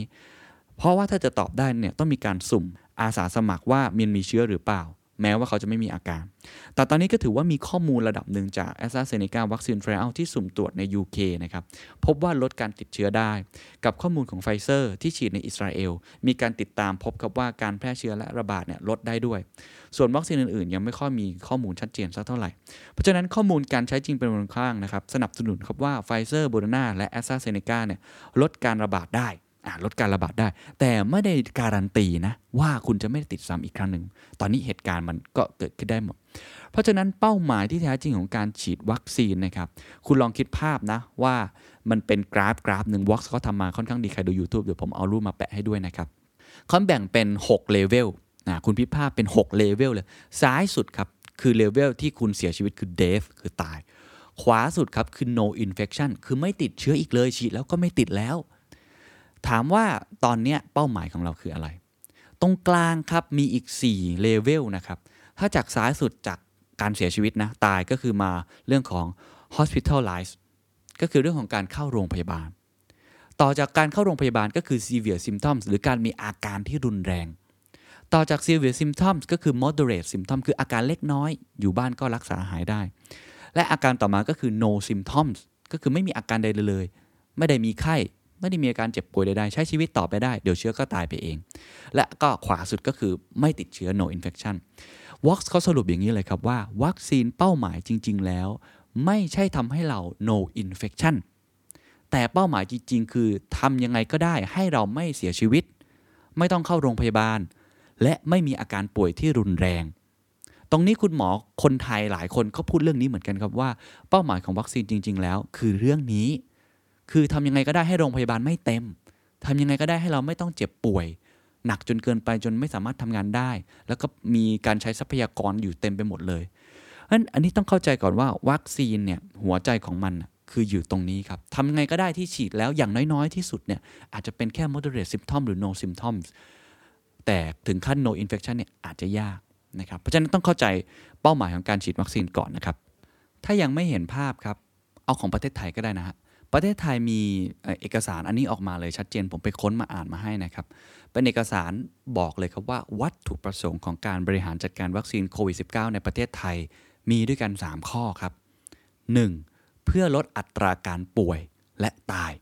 [SPEAKER 1] เพราะว่าถ้าจะตอบได้เนี่ยต้องมีการสุ่มอาสาสมัครว่ามีนมีเชื้อหรือเปล่า แม้ว่าเขาจะไม่มีอาการ แต่ตอนนี้ก็ถือว่ามีข้อมูลระดับหนึ่งจาก a s t r a z เซ e c a วัคซีน trial ที่สุ่มตรวจใน UK นะครับ พบว่าลดการติดเชื้อได้ กับข้อมูลของไฟเซอร์ที่ฉีดในอิสราเอล มีการติดตามพบกับว่าการแพร่เชื้อและระบาดเนี่ยลดได้ด้วย ส่วนวัคซีนอื่นๆ ยังไม่ค่อยมีข้อมูลชัดเจนสักเท่าไหร่ เพราะฉะนั้นข้อมูลการใช้จริงเป็นวงกว้างนะครับ สนับสนุนครับว่าไฟเซอร์โมเดอร์นาและแอสตราเซเนกาเนี่ยลดการระบาดได้ ลดการระบาดได้ แต่ไม่ได้การันตีนะว่าคุณจะไม่ติดซ้ำอีกครั้งหนึ่ง ตอนนี้เหตุการณ์มันก็เกิดขึ้นได้หมด เพราะฉะนั้นเป้าหมายที่แท้จริงของการฉีดวัคซีนนะครับ คุณลองคิดภาพนะว่ามันเป็นกราฟกราฟหนึ่งวอล์กเขาทำมาค่อนข้างดีใครดู YouTube เดี๋ยวผมเอารูปมาแปะให้ด้วยนะครับเขาแบ่งเป็น6 level นะคุณคิดภาพเป็น6 level เลย ซ้ายสุดครับคือเลเวลที่คุณเสียชีวิตคือ death คือตาย ขวาสุดครับคือ no infection คือไม่ติดเชื้ออีกเลยฉีดแล้วก็ไม่ติดแล้ว ถามว่าตอนนี้เป้าหมายของเราคืออะไร ตรงกลางครับมีอีก4เลเวลนะครับถ้าจากซ้ายสุดจากการเสียชีวิตนะตายก็คือมาเรื่องของ hospitalized ก็คือเรื่องของการเข้าโรงพยาบาล ต่อจากการเข้าโรงพยาบาลก็คือ severe symptoms หรือการมีอาการที่รุนแรง ต่อจาก severe symptoms ก็คือ moderate symptoms คืออาการเล็กน้อย อยู่บ้านก็รักษาหายได้ และอาการต่อมาก็คือ no symptoms ก็คือไม่มีอาการใดเลย ไม่ได้มีไข้ ไม่ได้มีอาการเจ็บป่วยใดๆใช้ชีวิตต่อไปได้ เดี๋ยวเชื้อก็ตายไปเอง และก็ขวาสุดก็คือไม่ติดเชื้อ no infection w o x เขาสรุปอย่างนี้เลยครับว่า วัคซีนเป้าหมายจริง ๆ แล้ว ไม่ใช่ทำให้เรา no infection แต่เป้าหมายจริง ๆ คือทำยังไงก็ได้ให้เราไม่เสียชีวิต ไม่ต้องเข้าโรงพยาบาล และไม่มีอาการป่วยที่รุนแรงตรงนี้คุณหมอคนไทยหลายคนก็พูดเรื่องนี้เหมือนกันครับว่า เป้าหมายของวัคซีนจริง ๆ แล้ว คือเรื่องนี้ คือทำยังไงก็ได้ให้โรงพยาบาลไม่เต็มทำยังไงก็ได้ให้เราไม่ต้องเจ็บป่วย หนักจนเกินไปจนไม่สามารถทำงานได้ แล้วก็มีการใช้ทรัพยากรอยู่เต็มไปหมดเลยอันอันนี้ต้องเข้าใจก่อนว่าวัคซีนเนี่ยหัวใจของมันคืออยู่ตรงนี้ครับทำยังไงก็ได้ที่ฉีดแล้วอย่างน้อยๆ ที่สุดเนี่ยอาจจะเป็นแค่ moderate symptom หรือ no symptoms แต่ถึงขั้น no infection เนี่ยอาจจะยากนะครับเพราะฉะนั้นต้องเข้าใจเป้าหมายของการฉีดวัคซีนก่อนนะครับ ถ้ายังไม่เห็นภาพครับ เอาของประเทศไทยก็ได้นะฮะ ประเทศไทยมีเอกสารอันนี้ออกมาเลยชัดเจน ผมไปค้นมาอ่านมาให้นะครับ เป็นเอกสารบอกเลยครับว่าวัตถุประสงค์ของการบริหารจัดการวัคซีนโควิด -19 ในประเทศไทยมีด้วยกัน 3 ข้อครับ 1. เพื่อลดอัตราการป่วยและตาย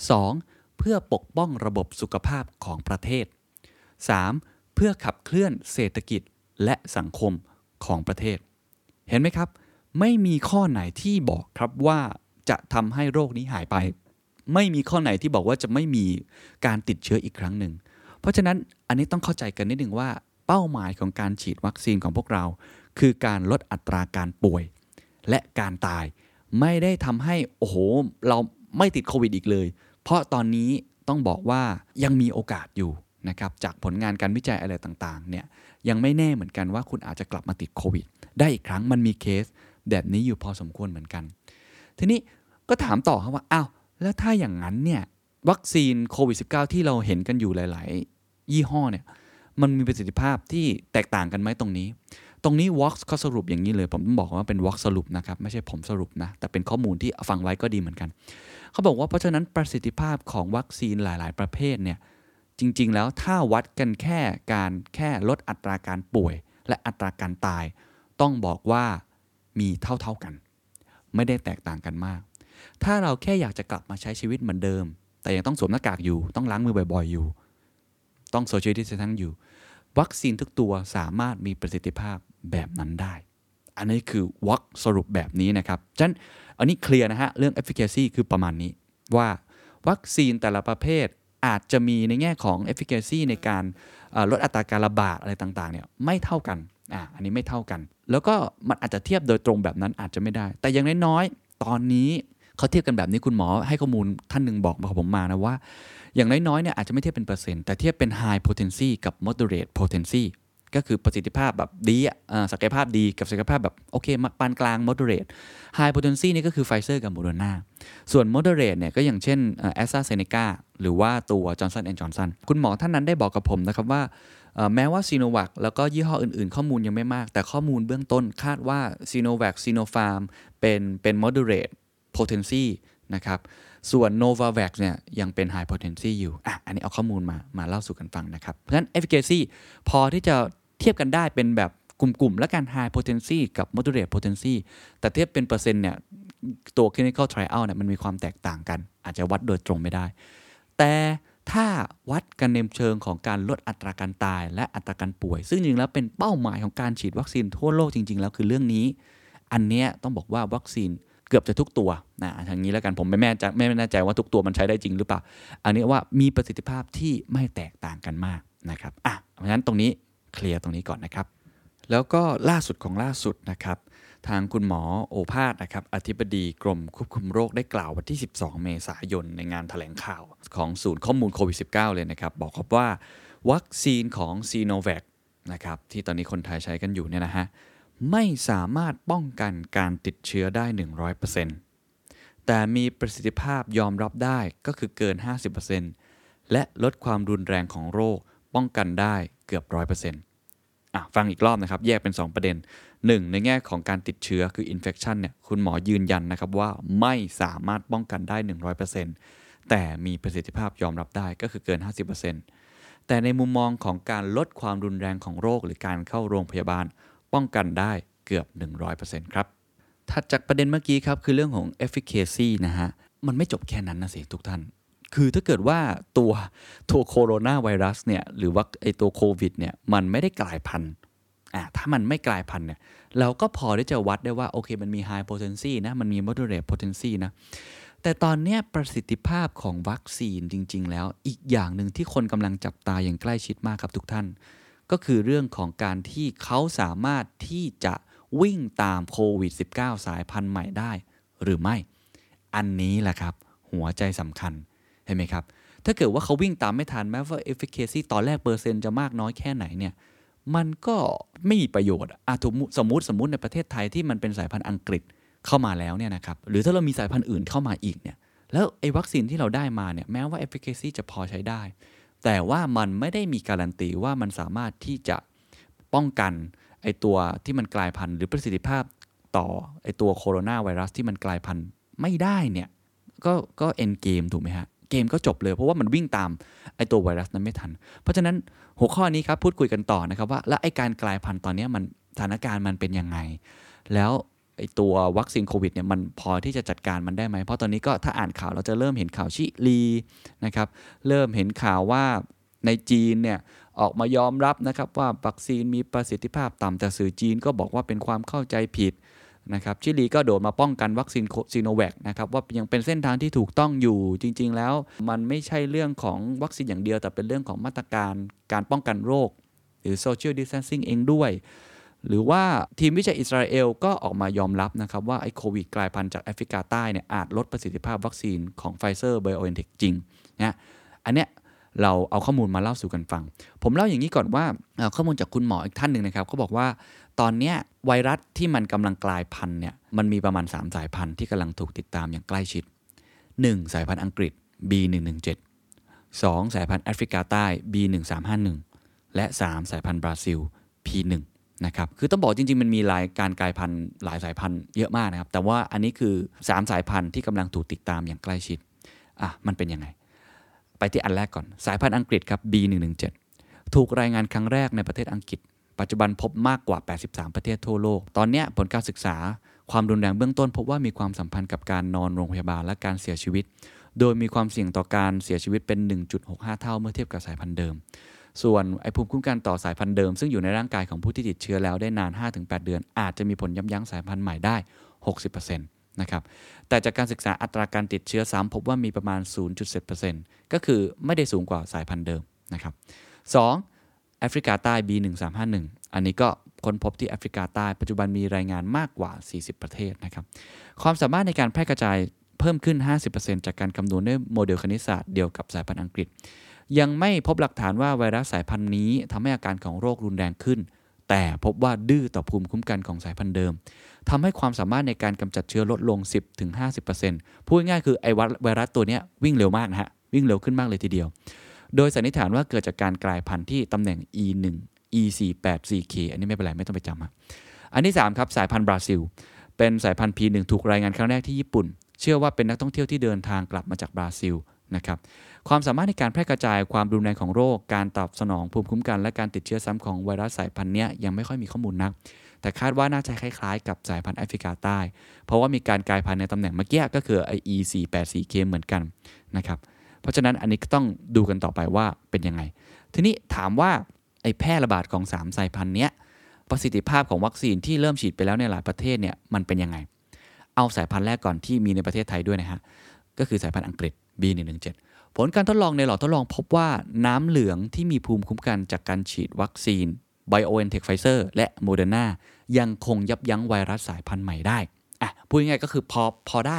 [SPEAKER 1] 2. เพื่อปกป้องระบบสุขภาพของประเทศ 3. เพื่อขับเคลื่อนเศรษฐกิจและสังคมของประเทศ เห็นไหมครับ ไม่มีข้อไหนที่บอกครับว่า จะทำให้โรคนี้หายไป ไม่มีข้อไหนที่บอกว่าจะไม่มีการติดเชื้ออีกครั้งหนึ่ง เพราะฉะนั้นอันนี้ต้องเข้าใจกันนิดหนึ่งว่า เป้าหมายของการฉีดวัคซีนของพวกเรา คือการลดอัตราการป่วย และการตาย ไม่ได้ทำให้โอ้โหเราไม่ติดโควิดอีกเลย เพราะตอนนี้ต้องบอกว่ายังมีโอกาสอยู่นะครับจากผลงานการวิจัยอะไรต่างๆเนี่ยยังไม่แน่เหมือนกันว่าคุณอาจจะกลับมาติดโควิด ได้อีกครั้งมันมีเคสแบบนี้อยู่พอสมควรเหมือนกัน ทีนี้ ก็ถามต่อครับว่าอ้าวแล้วถ้าอย่างนั้นเนี่ยวัคซีนโควิด -19 ที่เราเห็นกันอยู่หลาย ๆ ยี่ห้อเนี่ยมันมีประสิทธิภาพที่แตกต่างกันไหมตรงนี้ ตรงนี้ w o x เขาสรุปอย่างนี้เลย ผมต้องบอกว่าเป็น w o x สรุปนะครับ ไม่ใช่ผมสรุปนะ แต่เป็นข้อมูลที่ฟังไว้ก็ดีเหมือนกัน เขาบอกว่าเพราะฉะนั้นประสิทธิภาพของวัคซีนหลาย ๆ ประเภทเนี่ยจริง ๆ แล้วถ้าวัดกันแค่การแค่ลดอัตราการป่วย และอัตราการตาย ต้องบอกว่ามีเท่า ๆกัน ไม่ได้แตกต่างกันมาก ถ้าเราแค่อยากจะกลับมาใช้ชีวิตเหมือนเดิม แต่ยังต้องสวมหน้ากากอยู่ ต้องล้างมือบ่อยๆอยู่ ต้องโซเชียลดิสแทนอยู่ วัคซีนทุกตัวสามารถมีประสิทธิภาพแบบนั้นได้ อันนี้คือวัคสรุปแบบนี้นะครับฉะนั้นอันนี้เคลียร์นะฮะ เรื่อง efficacy คือประมาณนี้ ว่าวัคซีนแต่ละประเภทอาจจะมีในแง่ของ efficacy ในการลดอัตราการระบาดอะไรต่างๆเนี่ยไม่เท่ากันอ่าอันนี้ไม่เท่ากัน แล้วก็มันอาจจะเทียบโดยตรงแบบนั้นอาจจะไม่ได้ แต่อย่างน้อยๆ ตอนนี้ เขาเทียบกันแบบนี้คุณหมอให้ข้อมูลท่านหนึ่งบอกมาผมมานะว่า อย่างน้อยๆเนี่ยอาจจะไม่เทียบเป็นเปอร์เซ็นต์แต่เทียบเป็น high potency กับ moderate potency ก็คือประสิทธิภาพแบบดีอะศักยภาพดีกับศักยภาพแบบ โอเคปานกลาง moderate high potency นี่ก็คือไฟเซอร์กับโมเดอร์นาส่วน moderate เนี่ยก็อย่างเช่นแอสตราเซเนกาหรือว่าตัว Johnson Johnson คุณหมอท่านนั้นได้บอกกับผมนะครับว่าแม้ว่าซีโนแวคแล้วก็ยี่ห้ออื่นๆ ข้อมูลยังไม่มาก แต่ข้อมูลเบื้องต้นคาดว่าซีโนแวคซิโนฟาร์มเป็นเป็น moderate potency นะครับส่วน Novavax เนี่ยยังเป็น high potency อยู่อะอันนี้เอาข้อมูลมามาเล่าสู่กันฟังนะครับ เพราะฉะนั้น efficacy พอที่จะเทียบกันได้เป็นแบบกลุ่มๆ และการ high potency กับ moderate potency แต่เทียบเป็นเปอร์เซ็นต์เนี่ยตัว clinical trial เนี่ยมันมีความแตกต่างกัน อาจจะวัดโดยตรงไม่ได้ แต่ถ้าวัดกันในเชิงของการลดอัตราการตาย และอัตราการป่วย ซึ่งจริงแล้วเป็นเป้าหมายของการฉีดวัคซีนทั่วโลกจริง ๆ แล้วคือเรื่องนี้ อันเนี้ยต้องบอกว่าวัคซีน เกือบจะทุกตัวนะทางนี้แล้วกันผมไม่แม่จะไม่แน่ใจว่าทุกตัวมันใช้ได้จริงหรือเปล่า อันนี้ว่ามีประสิทธิภาพที่ไม่แตกต่างกันมากนะครับอะเพราะฉะนั้นตรงนี้เคลียร์ตรงนี้ก่อนนะครับ แล้วก็ล่าสุดของล่าสุดนะครับทางคุณหมอโอภาสนะครับอธิบดีกรมควบคุมโรคได้กล่าววันที่ 12 เมษายนในงานถแถลงข่าวของศูนย์ข้อมูลโควิด -19 เลยนะครับ บอกครับว่าวัคซีนของซีโนแวคนะครับที่ตอนนี้คนไทยใช้กันอยู่เนี่ยนะฮะ ไม่สามารถป้องกันการติดเชื้อได้ 100%แต่มีประสิทธิภาพยอมรับได้ก็คือเกิน 50%และลดความรุนแรงของโรคป้องกันได้เกือบ 100%อะฟังอีกรอบนะครับ แยกเป็น 2 ประเด็น 1. ในแง่ของการติดเชื้อคือ infection เนี่ยคุณหมอยืนยันนะครับว่าไม่สามารถป้องกันได้ 100%แต่มีประสิทธิภาพยอมรับได้ก็คือเกิน 50%แต่ในมุมมองของการลดความรุนแรงของโรคหรือการเข้าโรงพยาบาล ป้องกันได้เกือบ 100%ครับ ถัดจากประเด็นเมื่อกี้ครับ คือเรื่องของ efficacy นะฮะ มันไม่จบแค่นั้นนะสิทุกท่าน คือถ้าเกิดว่าตัวตัวโคโรนาไวรัสเนี่ย หรือว่าไอตัวโควิดเนี่ย มันไม่ได้กลายพันธุ์อะถ้ามันไม่กลายพันธุ์เนี่ย เราก็พอที่จะวัดได้ว่า โอเค มันมี high potency นะ มันมี moderate potency นะ แต่ตอนนี้ประสิทธิภาพของวัคซีนจริง ๆ แล้ว อีกอย่างหนึ่งที่คนกำลังจับตาอย่างใกล้ชิดมากครับทุกท่าน ก็คือเรื่องของการที่เขาสามารถที่จะวิ่งตามโควิด -19 สายพันธุ์ใหม่ได้หรือไม่ อันนี้แหละครับ หัวใจสำคัญ เห็นไหมครับ ถ้าเกิดว่าเขาวิ่งตามไม่ทันแม้ว่า efficacy ตอนแรกเปอร์เซ็นต์จะมากน้อยแค่ไหนเนี่ยมันก็ไม่มีประโยชน์อะสมมติสมมติในประเทศไทยที่มันเป็นสายพันธุ์อังกฤษเข้ามาแล้วเนี่ยนะครับหรือถ้าเรามีสายพันธุ์อื่นเข้ามาอีกเนี่ยแล้วไอ้วัคซีนที่เราได้มาเนี่ยแม้ว่า efficacy จะพอใช้ได้ แต่ว่ามันไม่ได้มีการันตีว่ามันสามารถที่จะป้องกันไอตัวที่มันกลายพันธุ์หรือประสิทธิภาพต่อไอตัวโคโรนาไวรัสที่มันกลายพันธุ์ไม่ได้เนี่ยก็ก็เอ็นเกมถูกไหมฮะเกมก็จบเลยเพราะว่ามันวิ่งตามไอตัวไวรัสนั้นไม่ทัน เพราะฉะนั้นหัวข้อนี้ครับพูดคุยกันต่อนะครับว่า แล้วไอการกลายพันธุ์ตอนนี้มันสถานการณ์มันเป็นยังไง แล้ว ไอตัววัคซีนโควิดเนี่ยมันพอที่จะจัดการมันได้ไหม เพราะตอนนี้ก็ถ้าอ่านข่าวเราจะเริ่มเห็นข่าวชิลีนะครับเริ่มเห็นข่าวว่าในจีนเนี่ยออกมายอมรับนะครับว่าวัคซีนมีประสิทธิภาพต่ำแต่สื่อจีนก็บอกว่าเป็นความเข้าใจผิดนะครับชิลีก็โดดมาป้องกันวัคซีนซีโนแวคนะครับว่ายังเป็นเส้นทางที่ถูกต้องอยู่จริง ๆ แล้ว มันไม่ใช่เรื่องของวัคซีนอย่างเดียว แต่เป็นเรื่องของมาตรการการป้องกันโรค หรือ social distancing เองด้วย หรือว่าทีมวิจัยอิสราเอลก็ออกมายอมรับนะครับว่าไอ้โควิดกลายพันธุ์จากแอฟริกาใต้เนี่ยอาจลดประสิทธิภาพวัคซีนของไฟเซอร์ไบโอเอนเทคจริงนะอันเนี้ยเราเอาข้อมูลมาเล่าสู่กันฟัง ผมเล่าอย่างนี้ก่อนว่าข้อมูลจากคุณหมออีกท่านหนึ่งนะครับเขาบอกว่าตอนนี้ไวรัสที่มันกำลังกลายพันธุ์เนี่ยมันมีประมาณ 3 สายพันธุ์ที่กำลังถูกติดตามอย่างใกล้ชิด 1. สายพันธุ์อังกฤษ B117 2. สายพันธุ์แอฟริกาใต้ B1351 และ 3 สายพันธุ์บราซิล P1 นะครับคือต้องบอกจริงๆ มันมีหลายการกลายพันธุ์หลายสายพันธุ์เยอะมากนะครับ แต่ว่าอันนี้คือ 3 สายพันธุ์ที่กำลังถูกติดตามอย่างใกล้ชิดอะมันเป็นยังไง ไปที่อันแรกก่อนสายพันธุ์อังกฤษครับ B117 ถูกรายงานครั้งแรกในประเทศอังกฤษ ปัจจุบันพบมากกว่า 83 ประเทศทั่วโลก ตอนนี้ผลการศึกษาความรุนแรงเบื้องต้น พบว่ามีความสัมพันธ์กับการนอนโรงพยาบาลและการเสียชีวิต โดยมีความเสี่ยงต่อการเสียชีวิตเป็น 1.65 เท่าเมื่อเทียบกับสายพันธุ์เดิม ส่วนไอภูมิคุ้มกันต่อสายพันธุ์เดิม ซึ่งอยู่ในร่างกายของผู้ที่ติดเชื้อแล้วได้นาน 5-8 เดือน อาจจะมีผลยับยั้งสายพันธุ์ใหม่ได้ 60%นะครับแต่จากการศึกษาอัตราการติดเชื้อซ้ำพบว่ามีประมาณ 0.7%ก็คือไม่ได้สูงกว่าสายพันธุ์เดิมนะครับ 2. แอฟริกาใต้ B1351 อันนี้ก็ค้นพบที่แอฟริกาใต้ ปัจจุบันมีรายงานมากกว่า 40 ประเทศนะครับความสามารถในการแพร่กระจายเพิ่มขึ้น 50%จากการคำนวณด้วยโมเดลคณิตศาสตร์เดียวกับสายพันธุ์อังกฤษ ยังไม่พบหลักฐานว่าไวรัสสายพันธุ์นี้ทำให้อาการของโรครุนแรงขึ้น แต่พบว่าดื้อต่อภูมิคุ้มกันของสายพันธุ์เดิมทำให้ความสามารถในการกำจัดเชื้อลดลง 10-50%พูดง่ายคือไอไวรัสตัวนี้วิ่งเร็วมากนะฮะวิ่งเร็วขึ้นมากเลยทีเดียว โดยสันนิษฐานว่าเกิดจากการกลายพันธุ์ที่ตำแหน่ง E1 E484K อันนี้ไม่เป็นไรไม่ต้องไปจำอันที่3ครับสายพันธุ์บราซิล เป็นสายพันธุ์ P1 ถูกรายงานครั้งแรกที่ญี่ปุ่น เชื่อว่าเป็นนักท่องเที่ยวที่เดินทางกลับมาจากบราซิล นะครับความสามารถในการแพร่กระจายความรุนแรงของโรค การตอบสนองภูมิคุ้มกัน และการติดเชื้อซ้ำของไวรัสสายพันธุ์นี้ยังไม่ค่อยมีข้อมูลนัก แต่คาดว่าน่าจะคล้ายๆ กับสายพันธุ์แอฟริกาใต้ เพราะว่ามีการกลายพันธุ์ในตำแหน่งเมื่อกี้ก็คือไอ E484K เหมือนกันนะครับเพราะฉะนั้นอันนี้ก็ต้องดูกันต่อไปว่าเป็นยังไง ทีนี้ถามว่าไอแพร่ระบาดของ 3 สายพันธุ์นี้ประสิทธิภาพของวัคซีนที่เริ่มฉีดไปแล้วในหลายประเทศเนี่ยมันเป็นยังไง เอาสายพันธุ์แรกก่อนที่มีในประเทศไทยด้วยนะฮะก็คือสายพันธุ์อังกฤษ B117 ผลการทดลองในหลอดทดลองพบว่าน้ำเหลืองที่มีภูมิคุ้มกันจากการฉีดวัคซีน BioNTech Pfizer และ Moderna ยังคงยับยั้งไวรัสสายพันธุ์ใหม่ได้อะพูดง่ายๆก็คือพอพอได้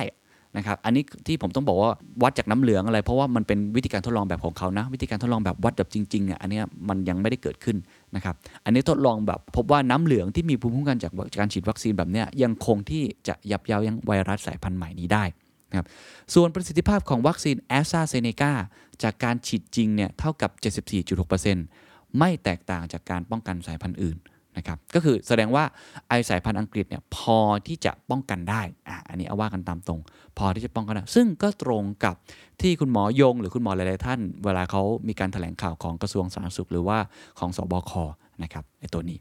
[SPEAKER 1] นะครับอันนี้ที่ผมต้องบอกว่าวัดจากน้ำเหลืองอะไร เพราะว่ามันเป็นวิธีการทดลองแบบของเขานะ วิธีการทดลองแบบวัดแบบจริงๆเนี่ยอันนี้มันยังไม่ได้เกิดขึ้นนะครับอันนี้ทดลองแบบพบว่าน้ำเหลืองที่มีภูมิคุ้มกันจากการฉีดวัคซีนแบบนี้ยังคงที่จะยับยั้งไวรัสสายพันธุ์ใหม่นี้ได้ นะครับส่วนประสิทธิภาพของวัคซีนแอสตราเซเนกาจากการฉีดจริงเนี่ยเท่ากับ 74.6%ไม่แตกต่างจากการป้องกันสายพันธุ์อื่นนะครับก็คือแสดงว่าไอสายพันธุ์อังกฤษเนี่ยพอที่จะป้องกันได้อะอันนี้เอาว่ากันตามตรง พอที่จะป้องกันได้ซึ่งก็ตรงกับที่คุณหมอยง หรือคุณหมอหลาย ๆ ท่าน เวลาเขามีการถแถลงข่าวของกระทรวงสาธารณสุข หรือว่าของสบคนะครับไอตัวนี้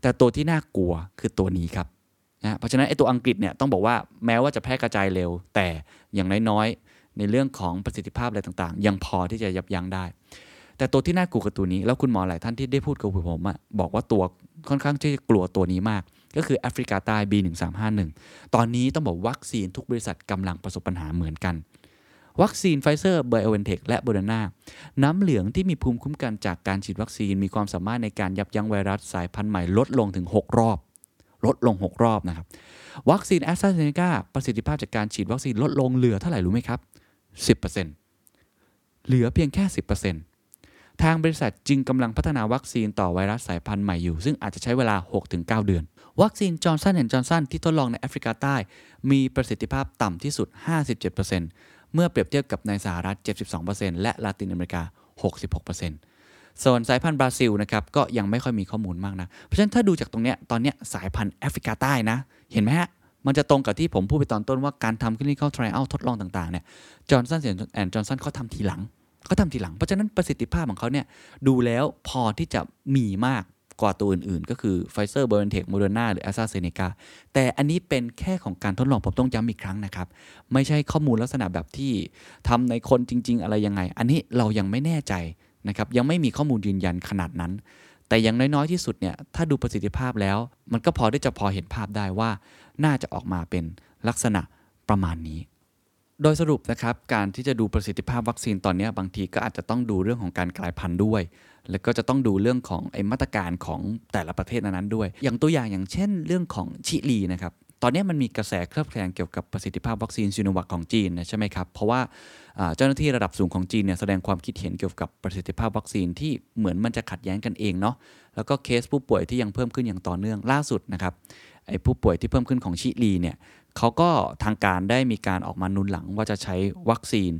[SPEAKER 1] แต่ตัวที่น่ากลัวคือตัวนี้ครับ นะเพราะฉะนั้นไอ้ตัวอังกฤษเนี่ยต้องบอกว่าแม้ว่าจะแพร่กระจายเร็ว แต่อย่างน้อยๆ ในเรื่องของประสิทธิภาพอะไรต่างๆ ยังพอที่จะยับยั้งได้ แต่ตัวที่น่ากลัวกับตัวนี้ แล้วคุณหมอหลายท่านที่ได้พูดกับผมอะบอกว่าตัวค่อนข้างที่จะกลัวตัวนี้มาก ก็คือแอฟริกาใต้ B1351 ตอนนี้ต้องบอกวัคซีนทุกบริษัทกำลังประสบปัญหาเหมือนกันวัคซีนไฟเซอร์ไบโอเอนเทคและโมเดอร์นาน้ำเหลืองที่มีภูมิคุ้มกันจากการฉีดวัคซีน มีความสามารถในการยับยั้งไวรัสสายพันธุ์ใหม่ลดลงถึง 6 รอบ ลดลง 6 รอบนะครับ วัคซีนแอสตราเซเนกาประสิทธิภาพจากการฉีดวัคซีนลดลงเหลือเท่าไหร่รู้ไหมครับ 10%เหลือเพียงแค่ 10%ทางบริษัทจึงกำลังพัฒนาวัคซีนต่อไวรัสสายพันธุ์ใหม่อยู่ ซึ่งอาจจะใช้เวลา 6-9 เดือน วัคซีนจอร์นสันแอนด์จอร์นสันที่ทดลองในแอฟริกาใต้ มีประสิทธิภาพต่ำที่สุด 57%เมื่อเปรียบเทียบกับในสหรัฐ 72%และลาตินอเมริกา 66% ส่วนสายพันธุ์บราซิลนะครับก็ยังไม่ค่อยมีข้อมูลมากนะ เพราะฉะนั้นถ้าดูจากตรงเนี้ยตอนเนี้ยสายพันธุ์แอฟริกาใต้นะ เห็นไหมฮะ มันจะตรงกับที่ผมพูดไปตอนต้นว่าการทำ clinical trial ทดลองต่างๆเนี่ยจอร์นสันแอนด์จอร์นสันเขาทำทีหลังเขาทำทีหลัง เพราะฉะนั้นประสิทธิภาพของเขาเนี่ยดูแล้วพอที่จะมีมากกว่าตัวอื่นๆ ก็คือไฟเซอร์ไบโอเอนเทคโมเดอร์นาหรือแอสตราเซเนกาแต่อันนี้เป็นแค่ของการทดลองผมต้องย้ำอีกครั้งนะครับ ไม่ใช่ข้อมูลลักษณะแบบที่ทำในคนจริง ๆ อะไรยังไง อันนี้เรายังไม่แน่ใจ นะครับยังไม่มีข้อมูลยืนยันขนาดนั้น แต่อย่างน้อยๆที่สุดเนี่ยถ้าดูประสิทธิภาพแล้ว มันก็พอที่จะพอเห็นภาพได้ว่าน่าจะออกมาเป็นลักษณะประมาณนี้ โดยสรุปนะครับการที่จะดูประสิทธิภาพวัคซีนตอนนี้บางทีก็อาจจะต้องดูเรื่องของการกลายพันธุ์ด้วย แล้วก็จะต้องดูเรื่องของไอ้มาตรการของแต่ละประเทศนั้นๆด้วย อย่างตัวอย่างอย่างเช่น เรื่องของชิลีนะครับ ตอนนี้มันมีกระแสเคลือบแคลงเกี่ยวกับประสิทธิภาพวัคซีนซีโนวัคของจีนนะใช่ไหมครับ เพราะว่าเจ้าหน้าที่ระดับสูงของจีนเนี่ยแสดงความคิดเห็นเกี่ยวกับประสิทธิภาพวัคซีนที่เหมือนมันจะขัดแย้งกันเองเนาะแล้วก็เคสผู้ป่วยที่ยังเพิ่มขึ้นอย่างต่อเนื่องล่าสุดนะครับไอ้ผู้ป่วยที่เพิ่มขึ้นของชิลีเนี่ยเขาก็ทางการได้มีการออกมานุนหลังว่าจะใช้วัคซีน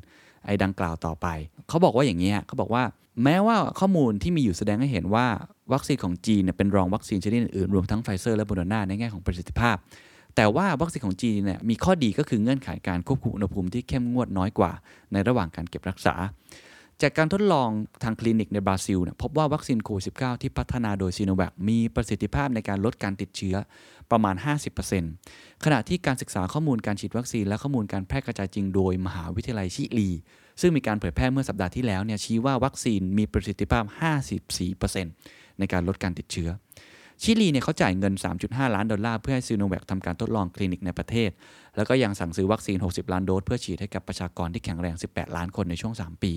[SPEAKER 1] ไอ้ดังกล่าวต่อไป เขาบอกว่าอย่างนี้เขาบอกว่าแม้ว่าข้อมูลที่มีอยู่แสดงให้เห็นว่าวัคซีนของจีนเนี่ยเป็นรองวัคซีนชนิดอื่นๆรวมทั้งไฟเซอร์และโมเดอร์นาในแง่ของประสิทธิภาพ แต่ว่าวัคซีนของจีนเนี่ยมีข้อดีก็คือเงื่อนไขการควบคุมอุณหภูมิที่เข้มงวดน้อยกว่า ในระหว่างการเก็บรักษา จากการทดลองทางคลินิกในบราซิลเนี่ยพบว่าวัคซีนโควิด -19 ที่พัฒนาโดยซีโนแวคมีประสิทธิภาพในการลดการติดเชื้อประมาณ 50%ขณะที่การศึกษาข้อมูลการฉีดวัคซีนและข้อมูลการแพร่กระจายจริงโดยมหาวิทยาลัยชิลี ซึ่งมีการเผยแพร่เมื่อสัปดาห์ที่แล้วเนี่ยชี้ว่าวัคซีนมีประสิทธิภาพ 54%ในการลดการติดเชื้อ ชิลีเนี่ยเขาจ่ายเงิน 3.5 ล้านดอลลาร์เพื่อให้ซีโนแวคทำการทดลองคลินิกในประเทศ แล้วก็ยังสั่งซื้อวัคซีน 60 ล้านโดสเพื่อฉีดให้กับประชากรที่แข็งแรง 18 ล้านคนในช่วง 3 ปี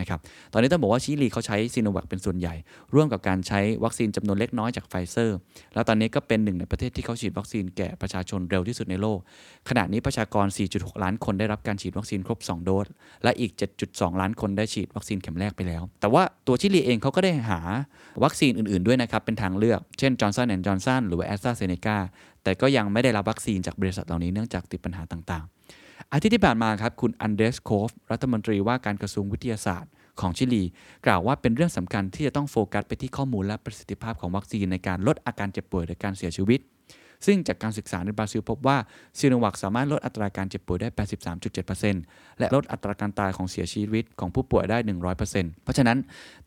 [SPEAKER 1] นะครับตอนนี้ต้องบอกว่าชิลีเขาใช้ซีโนแวคเป็นส่วนใหญ่ ร่วมกับการใช้วัคซีนจำนวนเล็กน้อยจากไฟเซอร์ แล้วตอนนี้ก็เป็นหนึ่งในประเทศที่เขาฉีดวัคซีนแก่ประชาชนเร็วที่สุดในโลก ขณะนี้ประชากร 4.6 ล้านคนได้รับการฉีดวัคซีนครบ 2 โดส และอีก 7.2 ล้านคนได้ฉีดวัคซีนเข็มแรกไปแล้ว แต่ว่าตัวชิลีเองเขาก็ได้หาวัคซีนอื่นๆด้วยนะครับเป็นทางเลือก เช่นจอร์นสันแอนด์จอร์นสันหรือว่าแอสตราเซเนกา แต่ก็ยังไม่ได้รับวัคซีนจากบริษัทเหล่านี้เนื่องจากติดปัญหาต่างๆ อาทิตย์ที่ผ่านมาครับคุณอันเดรสโคฟรัฐมนตรีว่าการกระทรวงวิทยาศาสตร์ของชิลี กล่าวว่าเป็นเรื่องสำคัญที่จะต้องโฟกัสไปที่ข้อมูลและประสิทธิภาพของวัคซีนในการลดอาการเจ็บป่วยหรือการเสียชีวิต ซึ่งจากการศึกษาในบราซิลพบว่าซีโนวัคสามารถลดอัตราการเจ็บป่วยได้ 83.7%และลดอัตราการตายของเสียชีวิตของผู้ป่วยได้ 100%เพราะฉะนั้น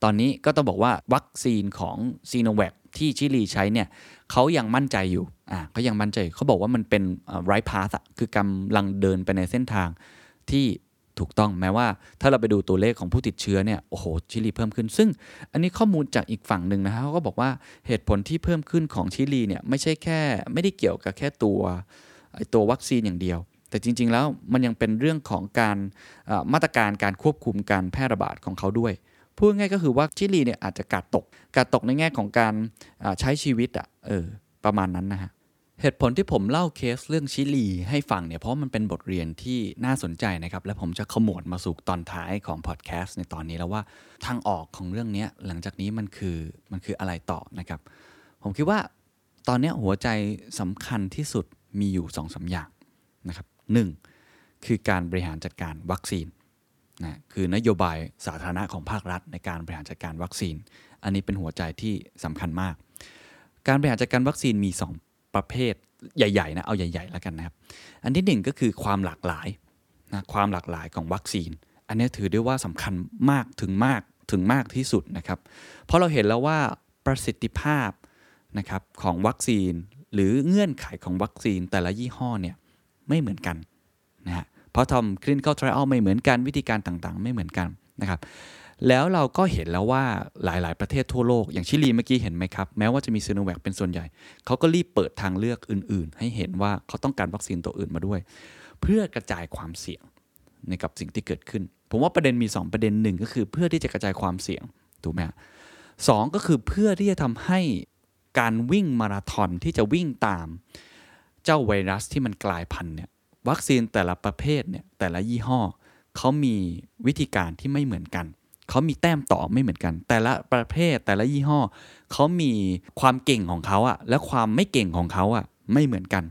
[SPEAKER 1] ตอนนี้ก็ต้องบอกว่าวัคซีนของซีโนแวค ที่ชิลีใช้เนี่ยเขายังมั่นใจอยู่อ่าเขายังมั่นใจเขาบอกว่ามันเป็นไรพาสอะคือกำลังเดินไปในเส้นทางที่ถูกต้องแม้ว่าถ้าเราไปดูตัวเลขของผู้ติดเชื้อเนี่ยโอ้โหชิลีเพิ่มขึ้น ซึ่งอันนี้ข้อมูลจากอีกฝั่งหนึ่งนะฮะเขาก็บอกว่าเหตุผลที่เพิ่มขึ้นของชิลีเนี่ยไม่ใช่แค่ไม่ได้เกี่ยวกับแค่ตัวตัววัคซีนอย่างเดียว แต่จริง ๆ แล้วมันยังเป็นเรื่องของการมาตรการการควบคุมการแพร่ระบาดของเขาด้วย พูดง่ายก็คือว่าชิลีเนี่ยอาจจะกาดตกกาดตกในแง่ของการใช้ชีวิตอะเออประมาณนั้นนะฮะเหตุผลที่ผมเล่าเคสเรื่องชิลีให้ฟังเนี่ยเพราะมันเป็นบทเรียนที่น่าสนใจนะครับ และผมจะขมวดมาสู่ตอนท้ายของพอดแคสต์ในตอนนี้แล้วว่าทางออกของเรื่องนี้หลังจากนี้มันคือมันคืออะไรต่อนะครับ ผมคิดว่าตอนนี้หัวใจสำคัญที่สุดมีอยู่2อสอย่างนะครับหคือการบริหารจัดการวัคซีน นะคือนโยบายสาธารณะของภาครัฐ ในการบริหารจัดการวัคซีน อันนี้เป็นหัวใจที่สำคัญมาก การบริหารจัดการวัคซีนมี 2 ประเภทใหญ่ๆนะเอาใหญ่ๆแล้วกันนะครับ อันที่หนึ่งก็คือความหลากหลายนะความหลากหลายของวัคซีน อันนี้ถือได้ว่าสำคัญมากถึงมากถึงมากที่สุดนะครับ เพราะเราเห็นแล้วว่าประสิทธิภาพนะครับของวัคซีน หรือเงื่อนไขของวัคซีนแต่ละยี่ห้อเนี่ยไม่เหมือนกันนะฮะ เพราะทำ clinical trial ไม่เหมือนกันวิธีการต่างๆ ไม่เหมือนกันนะครับแล้วเราก็เห็นแล้วว่าหลายๆ ประเทศทั่วโลก อย่างชิลีเมื่อกี้เห็นไหมครับ แม้ว่าจะมีซีโนแวคเป็นส่วนใหญ่ เขาก็รีบเปิดทางเลือกอื่น ๆ ให้เห็นว่าเขาต้องการวัคซีนตัวอื่นมาด้วย เพื่อกระจายความเสี่ยงในกับสิ่งที่เกิดขึ้น ผมว่าประเด็นมี 2 ประเด็นหนึ่งก็คือเพื่อที่จะกระจายความเสี่ยงถูกไหมสองก็คือเพื่อที่จะทำให้การวิ่งมาราธอนที่จะวิ่งตาม เจ้าไวรัสที่มันกลายพันธุ์เนี่ย วัคซีนแต่ละประเภทเนี่ยแต่ละยี่ห้อเขามีวิธีการที่ไม่เหมือนกัน เขามีแต้มต่อไม่เหมือนกัน แต่ละประเภทแต่ละยี่ห้อเขามีความเก่งของเขาอะและความไม่เก่งของเขาอะไม่เหมือนกัน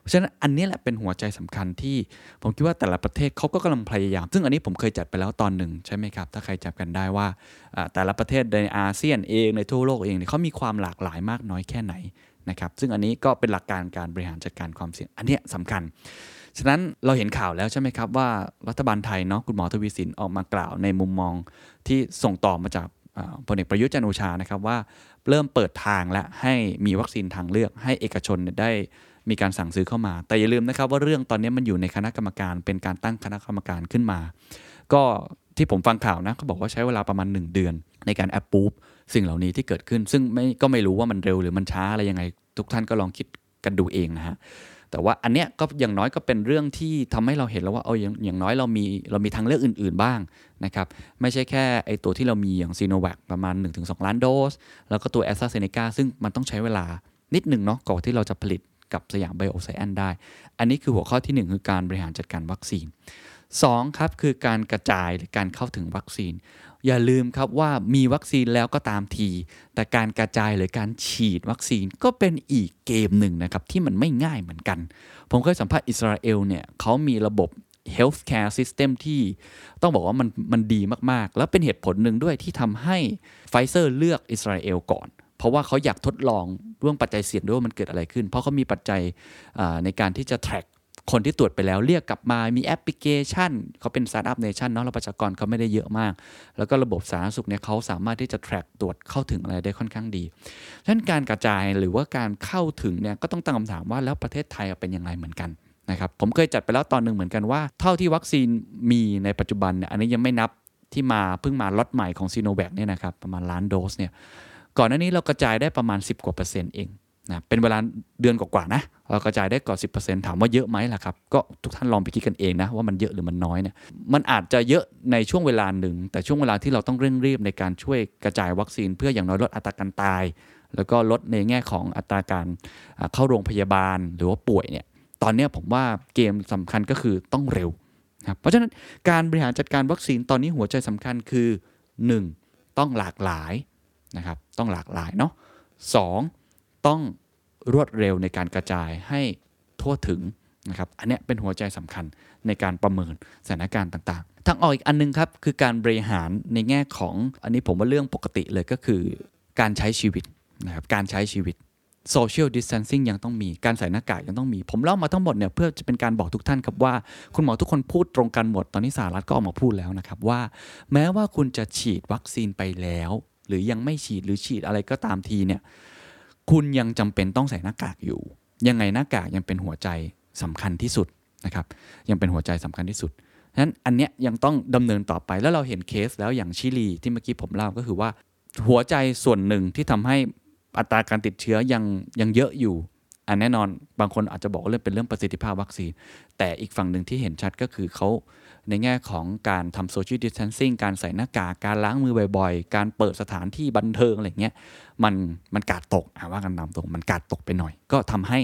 [SPEAKER 1] เพราะฉะนั้นอันนี้แหละเป็นหัวใจสำคัญที่ผมคิดว่าแต่ละประเทศเขาก็กำลังพยายาม ซึ่งอันนี้ผมเคยจัดไปแล้วตอนหนึ่งใช่ไหมครับ ถ้าใครจับกันได้ว่าแต่ละประเทศในอาเซียนเองในทั่วโลกเองเขามีความหลากหลายมากน้อยแค่ไหน นะครับซึ่งอันนี้ก็เป็นหลักการการบริหารจัดการความเสี่ยง อันนี้สำคัญ ฉะนั้นเราเห็นข่าวแล้วใช่ไหมครับว่ารัฐบาลไทยเนาะคุณหมอทวีสินออกมากล่าวในมุมมองที่ส่งต่อมาจากพลเอกประยุทธ์จันโอชานะครับว่าเริ่มเปิดทางและให้มีวัคซีนทางเลือกให้เอกชนได้มีการสั่งซื้อเข้ามา แต่อย่าลืมนะครับว่าเรื่องตอนนี้มันอยู่ในคณะกรรมการเป็นการตั้งคณะกรรมการขึ้นมา ก็ที่ผมฟังข่าวนะเขาบอกว่าใช้เวลาประมาณ 1 เดือนในการแอปปูฟ สิ่งเหล่านี้ที่เกิดขึ้น ซึ่งไม่ก็ไม่รู้ว่ามันเร็วหรือมันช้าอะไรยังไง ทุกท่านก็ลองคิดกันดูเองนะฮะแต่ว่าอันเนี้ยก็อย่างน้อยก็เป็นเรื่องที่ทำให้เราเห็นแล้วว่าเอออย่างอย่างน้อยเรามีเรามีทางเลือกอื่น ๆบ้างนะครับไม่ใช่แค่ไอตัวที่เรามีอย่างซีโนแวคประมาณ 1-2 ล้านโดส แล้วก็ตัวแอสตราเซเนกาซึ่งมันต้องใช้เวลานิดหนึ่งเนาะก่อนที่เราจะผลิตกับสยามไบโอไซแอนได้ อันนี้คือหัวข้อที่ 1 คือการบริหารจัดการวัคซีน 2 ครับ คือการกระจายหรือการเข้าถึงวัคซีน อย่าลืมครับว่ามีวัคซีนแล้วก็ตามที แต่การกระจายหรือการฉีดวัคซีนก็เป็นอีกเกมหนึ่งนะครับ ที่มันไม่ง่ายเหมือนกัน ผมเคยสัมภาษณ์อิสราเอลเนี่ยเขามีระบบ healthcare system ที่ต้องบอกว่ามันมันดีมากๆ แล้วเป็นเหตุผลหนึ่งด้วยที่ทำให้ไฟเซอร์เลือกอิสราเอลก่อน เพราะว่าเขาอยากทดลองเรื่องปัจจัยเสี่ยงด้วยว่ามันเกิดอะไรขึ้น เพราะเขามีปัจจัยในการที่จะ track คนที่ตรวจไปแล้วเรียกกลับมามีแอปพลิเคชันเขาเป็น startup nation เนาะแล้วประชากรเขาไม่ได้เยอะมาก แล้วก็ระบบสาธารณสุขเนี่ยเขาสามารถที่จะ track ตรวจเข้าถึงอะไรได้ค่อนข้างดีฉะนั้นการกระจายหรือว่าการเข้าถึงเนี่ยก็ต้องตั้งคำถามว่าแล้วประเทศไทยเป็นยังไงเหมือนกันนะครับผมเคยจัดไปแล้วตอนหนึ่งเหมือนกันว่า เท่าที่วัคซีนมีในปัจจุบันเนี่ยอันนี้ยังไม่นับที่มาเพิ่งมาล็อตใหม่ของซีโนแวคเนี่ยนะครับประมาณล้านโดสเนี่ยก่อนหน้านี้เรากระจายได้ประมาณ 10 กว่าเปอร์เซ็นต์เอง นะเป็นเวลาเดือนกว่าๆนะเรากระจายได้ก่อนสิถามว่าเยอะไหมล่ะครับก็ทุกท่านลองไปคิดกันเองนะว่ามันเยอะหรือมันน้อยเนี่ยมันอาจจะเยอะในช่วงเวลาหนึ่ง แต่ช่วงเวลาที่เราต้องเร่งรีบในการช่วยกระจายวัคซีน เพื่ออย่างน้อยลดอัตราการตาย แล้วก็ลดในแง่ของอัตราการเข้าโรงพยาบาลหรือว่าป่วยเนี่ยตอนนี้ผมว่าเกมสำคัญก็คือต้องเร็วครับเพราะฉะนั้นการบริหารจัดการวัคซีนตอนนี้หัวใจสำคัญคือ 1. ต้องหลากหลายนะครับต้องหลากหลายเนาะส ต้องรวดเร็วในการกระจายให้ทั่วถึงนะครับ อันนี้เป็นหัวใจสำคัญในการประเมินสถานการณ์ต่างๆ ทางออกอีกอันนึงครับ คือการบริหารในแง่ของอันนี้ผมว่าเรื่องปกติเลยก็คือการใช้ชีวิตนะครับการใช้ชีวิตโซเชียลดิส a ทนซิ่งยังต้องมีการใส่หน้ากากยังต้องมี ผมเล่ามาทั้งหมดเนี่ยเพื่อจะเป็นการบอกทุกท่านครับว่า คุณหมอทุกคนพูดตรงกันหมด ตอนนี้สหรัฐก็ออกมาพูดแล้วนะครับว่า แม้ว่าคุณจะฉีดวัคซีนไปแล้ว หรือยังไม่ฉีดหรือฉีดอะไรก็ตามทีเนี่ย คุณยังจำเป็นต้องใส่หน้ากากอยู่ ยังไงหน้ากากยังเป็นหัวใจสำคัญที่สุดนะครับยังเป็นหัวใจสำคัญที่สุดฉะนั้นอันเนี้ยยังต้องดำเนินต่อไปแล้วเราเห็นเคสแล้วอย่างชิลีที่เมื่อกี้ผมเล่าก็คือว่า หัวใจส่วนหนึ่งที่ทำให้อัตราการติดเชื้อยังยังเยอะอยู่อันแน่นอนบางคนอาจจะบอกว่าเรื่องเป็นเรื่องประสิทธิภาพวัคซีน แต่อีกฝั่งหนึ่งที่เห็นชัดก็คือเขา ในแง่ของการทำ social distancing การใส่หน้ากากการล้างมือบ่อยๆ การเปิดสถานที่บันเทิงอะไรเงี้ยมันมันกาดตกว่ากันตามตรงมันกาดตกไปหน่อย ก็ทำให้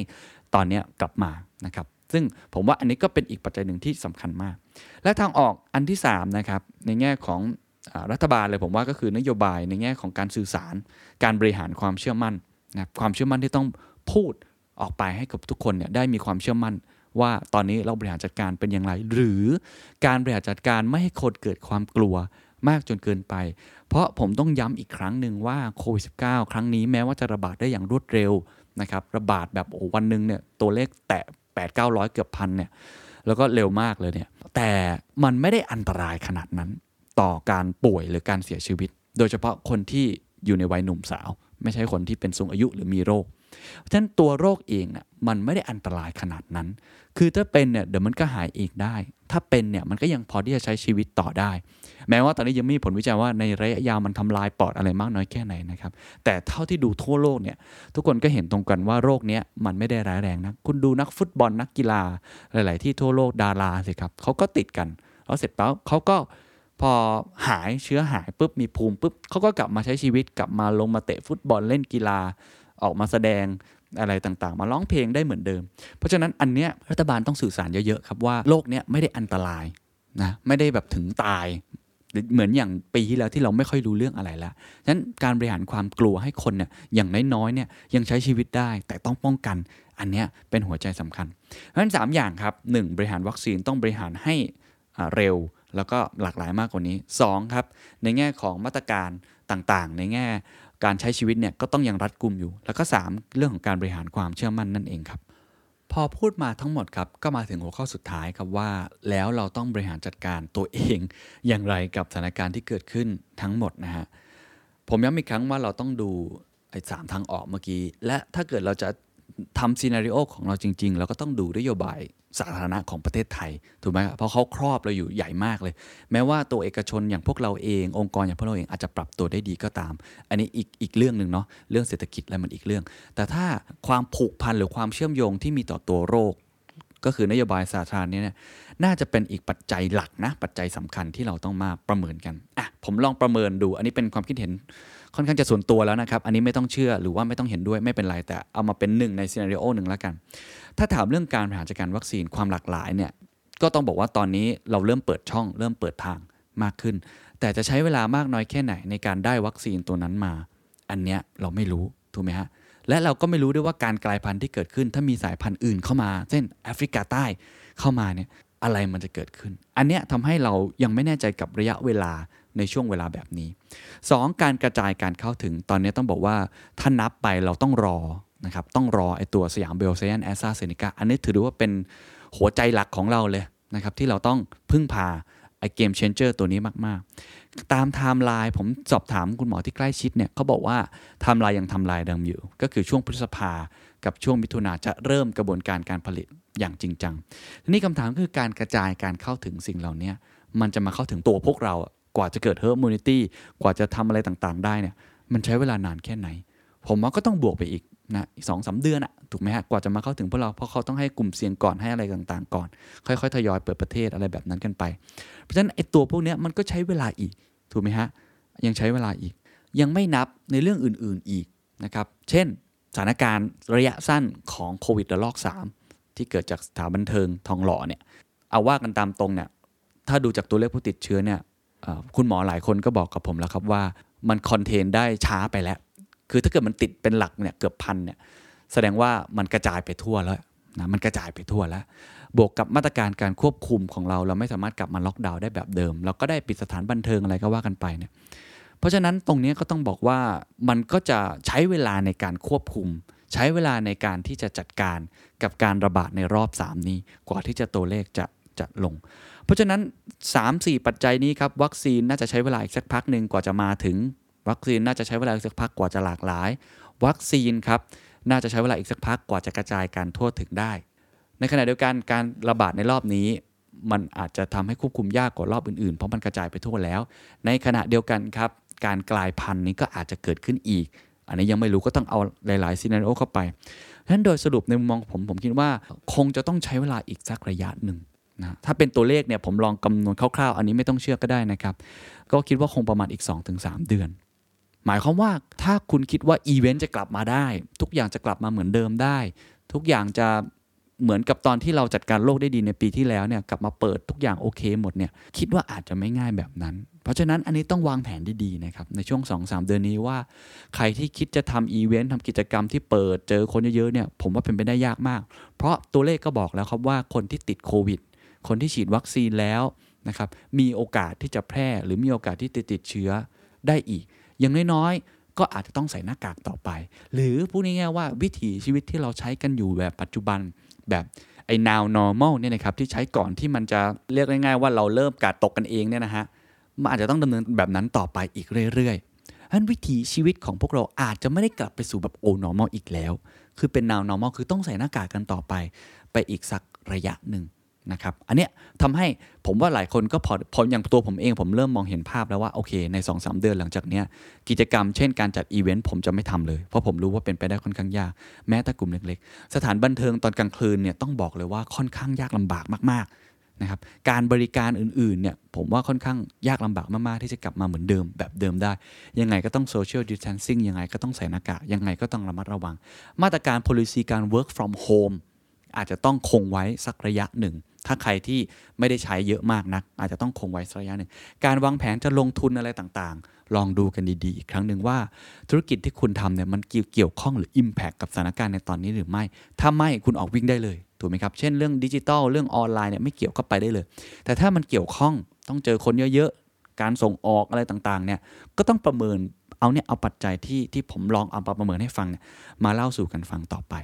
[SPEAKER 1] ตอนนี้กลับมานะครับซึ่งผมว่าอันนี้ก็เป็นอีกปัจจัยหนึ่งที่สำคัญมาก และทางออกอันที่3นะครับในแง่ของรัฐบาลเลยผมว่าก็คือนโยบายในแง่ของการสื่อสาร การบริหารความเชื่อมั่นนะความเชื่อมั่นที่ต้องพูดออกไปให้กับทุกคนเนี่ยได้มีความเชื่อมั่น ว่าตอนนี้เราบริหารจัดการเป็นอย่างไร หรือการบริหารจัดการไม่ให้คนเกิดความกลัวมากจนเกินไป เพราะผมต้องย้ำอีกครั้งหนึ่งว่าโควิด -19 ครั้งนี้แม้ว่าจะระบาดได้อย่างรวดเร็วนะครับระบาดแบบโอ้วันหนึ่งเนี่ยตัวเลขแตะ8 9 0 0 เกือบพันเนี่ยแล้วก็เร็วมากเลยเนี่ยแต่มันไม่ได้อันตรายขนาดนั้น ต่อการป่วยหรือการเสียชีวิต โดยเฉพาะคนที่อยู่ในวัยหนุ่มสาว ไม่ใช่คนที่เป็นสูงอายุหรือมีโรค เพราะฉะนั้นตัวโรคเองน่ะ มันไม่ได้อันตรายขนาดนั้น คือถ้าเป็นเนี่ยเดี๋ยวมันก็หายเองได้ ถ้าเป็นเนี่ยมันก็ยังพอที่จะใช้ชีวิตต่อได้ แม้ว่าตอนนี้ยังไม่มีผลวิจัยว่าในระยะยาวมันทำลายปอดอะไรมากน้อยแค่ไหนนะครับ แต่เท่าที่ดูทั่วโลกเนี่ยทุกคนก็เห็นตรงกันว่าโรคเนี้ยมันไม่ได้ร้ายแรงนะคุณดูนักฟุตบอลนักกีฬาหลาย ๆ ที่ทั่วโลกดาราสิครับเขาก็ติดกันแล้วเสร็จแล้วเขาก็พอหายเชื้อหายปุ๊บมีภูมิปุ๊บเขาก็กลับมาใช้ชีวิตกลับมาลงมาเตะฟุตบอลเล่นกีฬาออกมาแสดง อะไรต่างๆ มาร้องเพลงได้เหมือนเดิม เพราะฉะนั้นอันเนี้ยรัฐบาลต้องสื่อสารเยอะๆครับว่าโรคเนี้ยไม่ได้อันตรายนะไม่ได้แบบถึงตายเหมือนอย่างปีที่แล้วที่เราไม่ค่อยรู้เรื่องอะไรล้วฉะนั้นการบริหารความกลัวให้คนเนี่ยอย่างน้อยๆเนี่ยยังใช้ชีวิตได้ แต่ต้องป้องกันอันเนี้ยเป็นหัวใจสำคัญเพราะฉะนั้น 3 อย่างครับ 1. บริหารวัคซีนต้องบริหารให้เร็ว แล้วก็หลากหลายมากกว่านี้ 2. ครับ ในแง่ของมาตรการต่างๆ ในแง่ การใช้ชีวิตเนี่ยก็ต้องยังรัดกุมอยู่ แล้วก็ 3 เรื่องของการบริหารความเชื่อมั่นนั่นเองครับ พอพูดมาทั้งหมดครับก็มาถึงหัวข้อสุดท้ายครับว่า แล้วเราต้องบริหารจัดการตัวเอง อย่างไรกับสถานการณ์ที่เกิดขึ้นทั้งหมดนะฮะผมย้ำอีกครั้งว่าเราต้องดูไอ้สามทางออกเมื่อกี้ และถ้าเกิดเราจะทำซีนารีโอของเราจริง ๆ เราก็ต้องดูนโยบาย สาธารณะของประเทศไทยถูกไหมเพราะเขาครอบเราอยู่ใหญ่มากเลย แม้ว่าตัวเอกชนอย่างพวกเราเอง องค์กรอย่างพวกเราเองอาจจะปรับตัวได้ดีก็ตาม อันนี้อีกอีกเรื่องหนึ่งเนาะเรื่องเศรษฐกิจแล้วมันอีกเรื่อง แต่ถ้าความผูกพันหรือความเชื่อมโยงที่มีต่อตัวโรค ก็คือนโยบายสาธารณะเนี่ยน่าจะเป็นอีกปัจจัยหลักนะปัจจัยสำคัญที่เราต้องมาประเมินกันอะผมลองประเมินดู อันนี้เป็นความคิดเห็น ค่อนข้างจะส่วนตัวแล้วนะครับ อันนี้ไม่ต้องเชื่อหรือว่าไม่ต้องเห็นด้วยไม่เป็นไร แต่เอามาเป็นหนึ่งในซีนารีโอหนึ่งแล้วกัน ถ้าถามเรื่องการบริหารจัดการวัคซีนความหลากหลายเนี่ยก็ต้องบอกว่าตอนนี้เราเริ่มเปิดช่อง เริ่มเปิดทางมากขึ้น แต่จะใช้เวลามากน้อยแค่ไหนในการได้วัคซีนตัวนั้นมา อันเนี้ยเราไม่รู้ถูกไหมฮะและเราก็ไม่รู้ด้วยว่าการกลายพันธุ์ที่เกิดขึ้น ถ้ามีสายพันธุ์อื่นเข้ามา เช่นแอฟริกาใต้เข้ามาเนี่ยอะไรมันจะเกิดขึ้น อันเนี้ยทำให้เรายังไม่แน่ใจกับระยะเวลา ในช่วงเวลาแบบนี้ 2. การกระจายการเข้าถึงตอนนี้ต้องบอกว่าถ้านับไปเราต้องรอนะครับต้องรอไอตัวสยามไบโอไซเอนซ์แอสตราเซเนกาอันนี้ถือว่าเป็นหัวใจหลักของเราเลยนะครับที่เราต้องพึ่งพาไอ game changer ตัวนี้มาก ๆ ตามไทม์ไลน์ผมสอบถามคุณหมอที่ใกล้ชิดเนี่ยเขาบอกว่าไทม์ไลน์ยังตายเดิมอยู่ ก็คือช่วงพฤษภากับช่วงมิถุนาจะเริ่มกระบวนการการผลิตอย่างจริงจังทีนี้คำถามคือการกระจายการเข้าถึงสิ่งเหล่านี้มันจะมาเข้าถึงตัวพวกเรา กว่าจะเกิด herd immunity กว่าจะทำอะไรต่างๆ ได้เนี่ยมันใช้เวลานานแค่ไหน ผมว่าก็ต้องบวกไปอีกนะสองสาเดือนอะถูกไหมฮะกว่าจะมาเข้าถึงพวกเราเพราะเขาต้องให้กลุ่มเสี่ยงก่อนให้อะไรต่างๆ ก่อน ค่อยๆทยอยเปิดประเทศอะไรแบบนั้นกันไป เพราะฉะนั้นไอ้ตัวพวกนี้มันก็ใช้เวลาอีกถูกไหมฮะยังใช้เวลาอีก ยังไม่นับในเรื่องอื่นๆอีกนะครับเช่นสถานการณ์ระยะสั้นของโควิดระลอก 3 ที่เกิดจากสถานบันเทิงทองหล่อเนี่ยเอาว่ากันตามตรงเนี่ยถ้าดูจากตัวเลขผู้ติดเชื้อเนี่ย คุณหมอหลายคนก็บอกกับผมแล้วครับว่ามันคอนเทนได้ช้าไปแล้ว คือถ้าเกิดมันติดเป็นหลักเนี่ยเกือบพันเนี่ยแสดงว่ามันกระจายไปทั่วแล้วนะมันกระจายไปทั่วแล้ว บวกกับมาตรการการควบคุมของเรา เราไม่สามารถกลับมาล็อกดาวน์ได้แบบเดิม เราก็ได้ปิดสถานบันเทิงอะไรก็ว่ากันไปเนี่ยเพราะฉะนั้นตรงนี้ก็ต้องบอกว่ามันก็จะใช้เวลาในการควบคุม ใช้เวลาในการที่จะจัดการกับการระบาดในรอบ 3 นี้ กว่าที่จะตัวเลขจะจะลงพราะฉะนั้น 3-4 ปัจจัยนี้ครับวัคซีนน่าจะใช้เวลาอีกสักพักหนึ่งกว่าจะมาถึง วัคซีนน่าจะใช้เวลาอีกสักพักกว่าจะหลากหลาย วัคซีนครับน่าจะใช้เวลาอีกสักพักกว่าจะกระจายการทั่วถึงได้ ในขณะเดียวกันการระบาดในรอบนี้ มันอาจจะทำให้ควบคุมยากกว่ารอบอื่นๆ เพราะมันกระจายไปทั่วแล้ว ในขณะเดียวกันครับการกลายพันธุ์นี้ก็อาจจะเกิดขึ้นอีก อันนี้ยังไม่รู้ก็ต้องเอาหลายๆซีนารีโอเข้าไปฉะนั้นโดยสรุปในมุมมองผมผมคิดว่า คงจะต้องใช้เวลาอีกสักระยะหนึ่ง นะถ้าเป็นตัวเลขเนี่ยผมลองคำนวณคร่าวๆ อันนี้ไม่ต้องเชื่อก็ได้นะครับ ก็คิดว่าคงประมาณอีก 2-3 เดือน หมายความว่าถ้าคุณคิดว่าอีเวนต์จะกลับมาได้ ทุกอย่างจะกลับมาเหมือนเดิมได้ ทุกอย่างจะเหมือนกับตอนที่เราจัดการโลกได้ดีในปีที่แล้วเนี่ยกลับมาเปิดทุกอย่างโอเคหมดเนี่ยคิดว่าอาจจะไม่ง่ายแบบนั้น เพราะฉะนั้นอันนี้ต้องวางแผนดีๆนะครับในช่วง 2-3 เดือนนี้ว่า ใครที่คิดจะทำอีเวนต์ทำกิจกรรมที่เปิดเจอคนเยอะๆเนี่ยผมว่าเป็นไปได้ยากมาก เพราะตัวเลขก็บอกแล้วครับว่าคนที่ติดโควิด คนที่ฉีดวัคซีนแล้วนะครับมีโอกาสที่จะแพร่หรือมีโอกาสที่จะติดเชื้อได้อีก อย่างน้อยๆ ก็อาจจะต้องใส่หน้ากากต่อไป หรือพูดง่ายๆว่าวิถีชีวิตที่เราใช้กันอยู่แบบปัจจุบันแบบไอ้ now normal เนี่ยนะครับที่ใช้ก่อนที่มันจะเรียกง่ายๆว่าเราเริ่มกาดตกกันเองเนี่ยนะฮะมันอาจจะต้องดำเนินแบบนั้นต่อไปอีกเรื่อยฉะนั้นวิถีชีวิตของพวกเราอาจจะไม่ได้กลับไปสู่แบบโอ normal อีกแล้ว คือเป็น now normal คือต้องใส่หน้ากากกันต่อไป ไปอีกสักระยะหนึ่ง นะครับอันเนี้ยทำให้ผมว่าหลายคนก็พอพออย่างตัวผมเองผมเริ่มมองเห็นภาพแล้วว่าโอเคใน2อสเดือนหลังจากเนี้ยกิจกรรมเช่นการจัดอีเวนต์ผมจะไม่ทำเลย เพราะผมรู้ว่าเป็นไปได้ค่อนข้างยาก แม้แต่กลุ่มเล็กๆ สถานบันเทิงตอนกลางคืนเนี่ยต้องบอกเลยว่าค่อนข้างยากลำบากมากๆนะครับการบริการอื่นๆเนี่ยผมว่าค่อนข้างยากลำบากมากๆ ที่จะกลับมาเหมือนเดิมแบบเดิมได้ ยังไงก็ต้องโซเชียลดิส a ทนซิ่งยังไงก็ต้องใส่หน้ากากยังไงก็ต้องระมัดระวัง มาตรการ policy การ work from home อาจจะต้องคงไว้สักระยะหนึ่ง ถ้าใครที่ไม่ได้ใช้เยอะมากนัก อาจจะต้องคงไว้สักระยะหนึ่ง การวางแผนจะลงทุนอะไรต่างๆ ลองดูกันดีๆ อีกครั้งหนึ่งว่าธุรกิจที่คุณทำเนี่ยมันเกี่ยวข้องหรือ Impact กับสถานการณ์ในตอนนี้หรือไม่ ถ้าไม่คุณออกวิ่งได้เลยถูกไหมครับ เช่นเรื่องดิจิทัลเรื่องออนไลน์เนี่ยไม่เกี่ยวก็ไปได้เลย แต่ถ้ามันเกี่ยวข้องต้องเจอคนเยอะๆ การส่งออกอะไรต่างๆ เนี่ยก็ต้องประเมินเอาเนี่ยเอาปัจจัยที่ที่ผมลองเอาประเมินให้ฟังเนี่ยมาเล่าสู่กันฟังต่อไป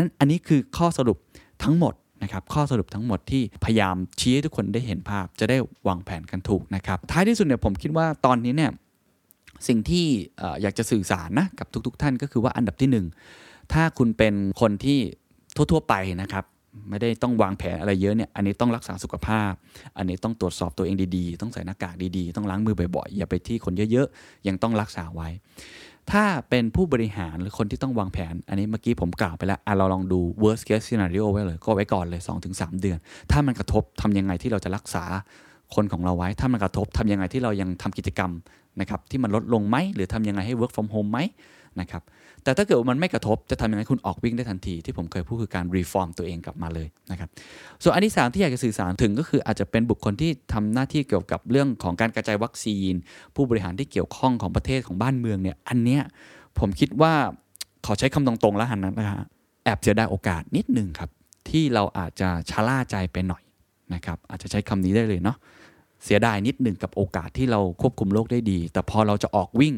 [SPEAKER 1] นั้นอันนี้คือข้อสรุปทั้งหมดนะครับข้อสรุปทั้งหมดที่พยายามชี้ให้ทุกคนได้เห็นภาพจะได้วางแผนกันถูกนะครับท้ายที่สุดเนี่ยผมคิดว่าตอนนี้เนี่ยสิ่งที่อยากจะสื่อสารนะกับทุกๆท่านก็คือว่าอันดับที่ 1 ถ้าคุณเป็นคนที่ทั่วๆไปนะครับไม่ได้ต้องวางแผนอะไรเยอะเนี่ย อันนี้ต้องรักษาสุขภาพ อันนี้ต้องตรวจสอบตัวเองดีๆ ต้องใส่หน้ากากดีๆ ต้องล้างมือบ่อยๆ อย่าไปที่คนเยอะๆ ยังต้องรักษาไว้ ถ้าเป็นผู้บริหารหรือคนที่ต้องวางแผน อันนี้เมื่อกี้ผมกล่าวไปแล้วเราลองดู worst case scenario ไว้เลย ก็ไว้ก่อนเลย 2-3 เดือน ถ้ามันกระทบทำยังไงที่เราจะรักษาคนของเราไว้ ถ้ามันกระทบทำยังไงที่เรายังทำกิจกรรมนะครับที่มันลดลงไหม หรือทำยังไงให้ work from home ไหมนะครับ แต่ถ้าเกิดมันไม่กระทบจะทำยังไงคุณออกวิ่งได้ทันทีที่ผมเคยพูดคือการรีฟอร์มตัวเองกลับมาเลยนะครับส่วนอันที่ 3 ที่อยากจะสื่อสารถึงก็คืออาจจะเป็นบุคคลที่ทำหน้าที่เกี่ยวกับเรื่องของการกระจายวัคซีน ผู้บริหารที่เกี่ยวข้องของประเทศของบ้านเมืองเนี่ยอันเนี้ยผมคิดว่าขอใช้คำตรงๆแล้วหันนะนะฮะแอบเสียดายโอกาสนิดนึงครับที่เราอาจจะชะล่าใจไปหน่อยนะครับอาจจะใช้คำนี้ได้เลยเนาะเสียดายนิดหนึ่งกับโอกาสที่เราควบคุมโรคได้ดี แต่พอเราจะออกวิ่ง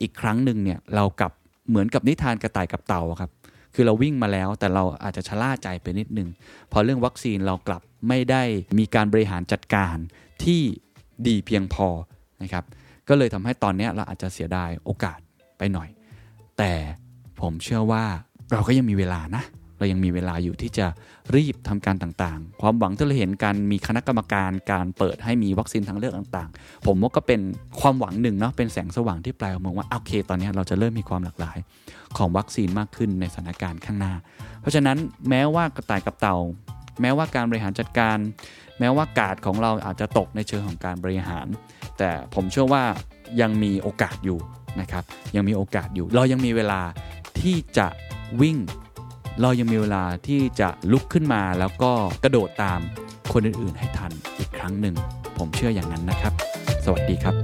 [SPEAKER 1] อีกครั้งหนึ่งเนี่ยเรากับ เหมือนกับนิทานกระต่ายกับเต่าครับ คือเราวิ่งมาแล้วแต่เราอาจจะชะล่าใจไปนิดนึง พอเรื่องวัคซีนเรากลับไม่ได้มีการบริหารจัดการที่ดีเพียงพอนะครับก็เลยทำให้ตอนนี้เราอาจจะเสียดายโอกาสไปหน่อย แต่ผมเชื่อว่าเราก็ยังมีเวลานะ เรายังมีเวลาอยู่ที่จะรีบทำการต่างๆ ความหวังที่เราเห็นการมีคณะกรรมการการเปิดให้มีวัคซีนทางเลือกต่างๆ ผมว่าก็เป็นความหวังหนึ่งเนาะเป็นแสงสว่างที่ปลายมองว่าโอเค ตอนนี้เราจะเริ่มมีความหลากหลายของวัคซีนมากขึ้นในสถานการณ์ข้างหน้า เพราะฉะนั้นแม้ว่ากระต่ายกับเต่า แม้ว่าการบริหารจัดการ แม้ว่ากาดของเราอาจจะตกในเชิงของการบริหาร แต่ผมเชื่อว่ายังมีโอกาสอยู่นะครับยังมีโอกาสอยู่ เรายังมีเวลาที่จะวิ่ง เรายังมีเวลาที่จะลุกขึ้นมาแล้วก็กระโดดตามคนอื่นๆให้ทันอีกครั้งหนึ่ง ผมเชื่ออย่างนั้นนะครับ สวัสดีครับ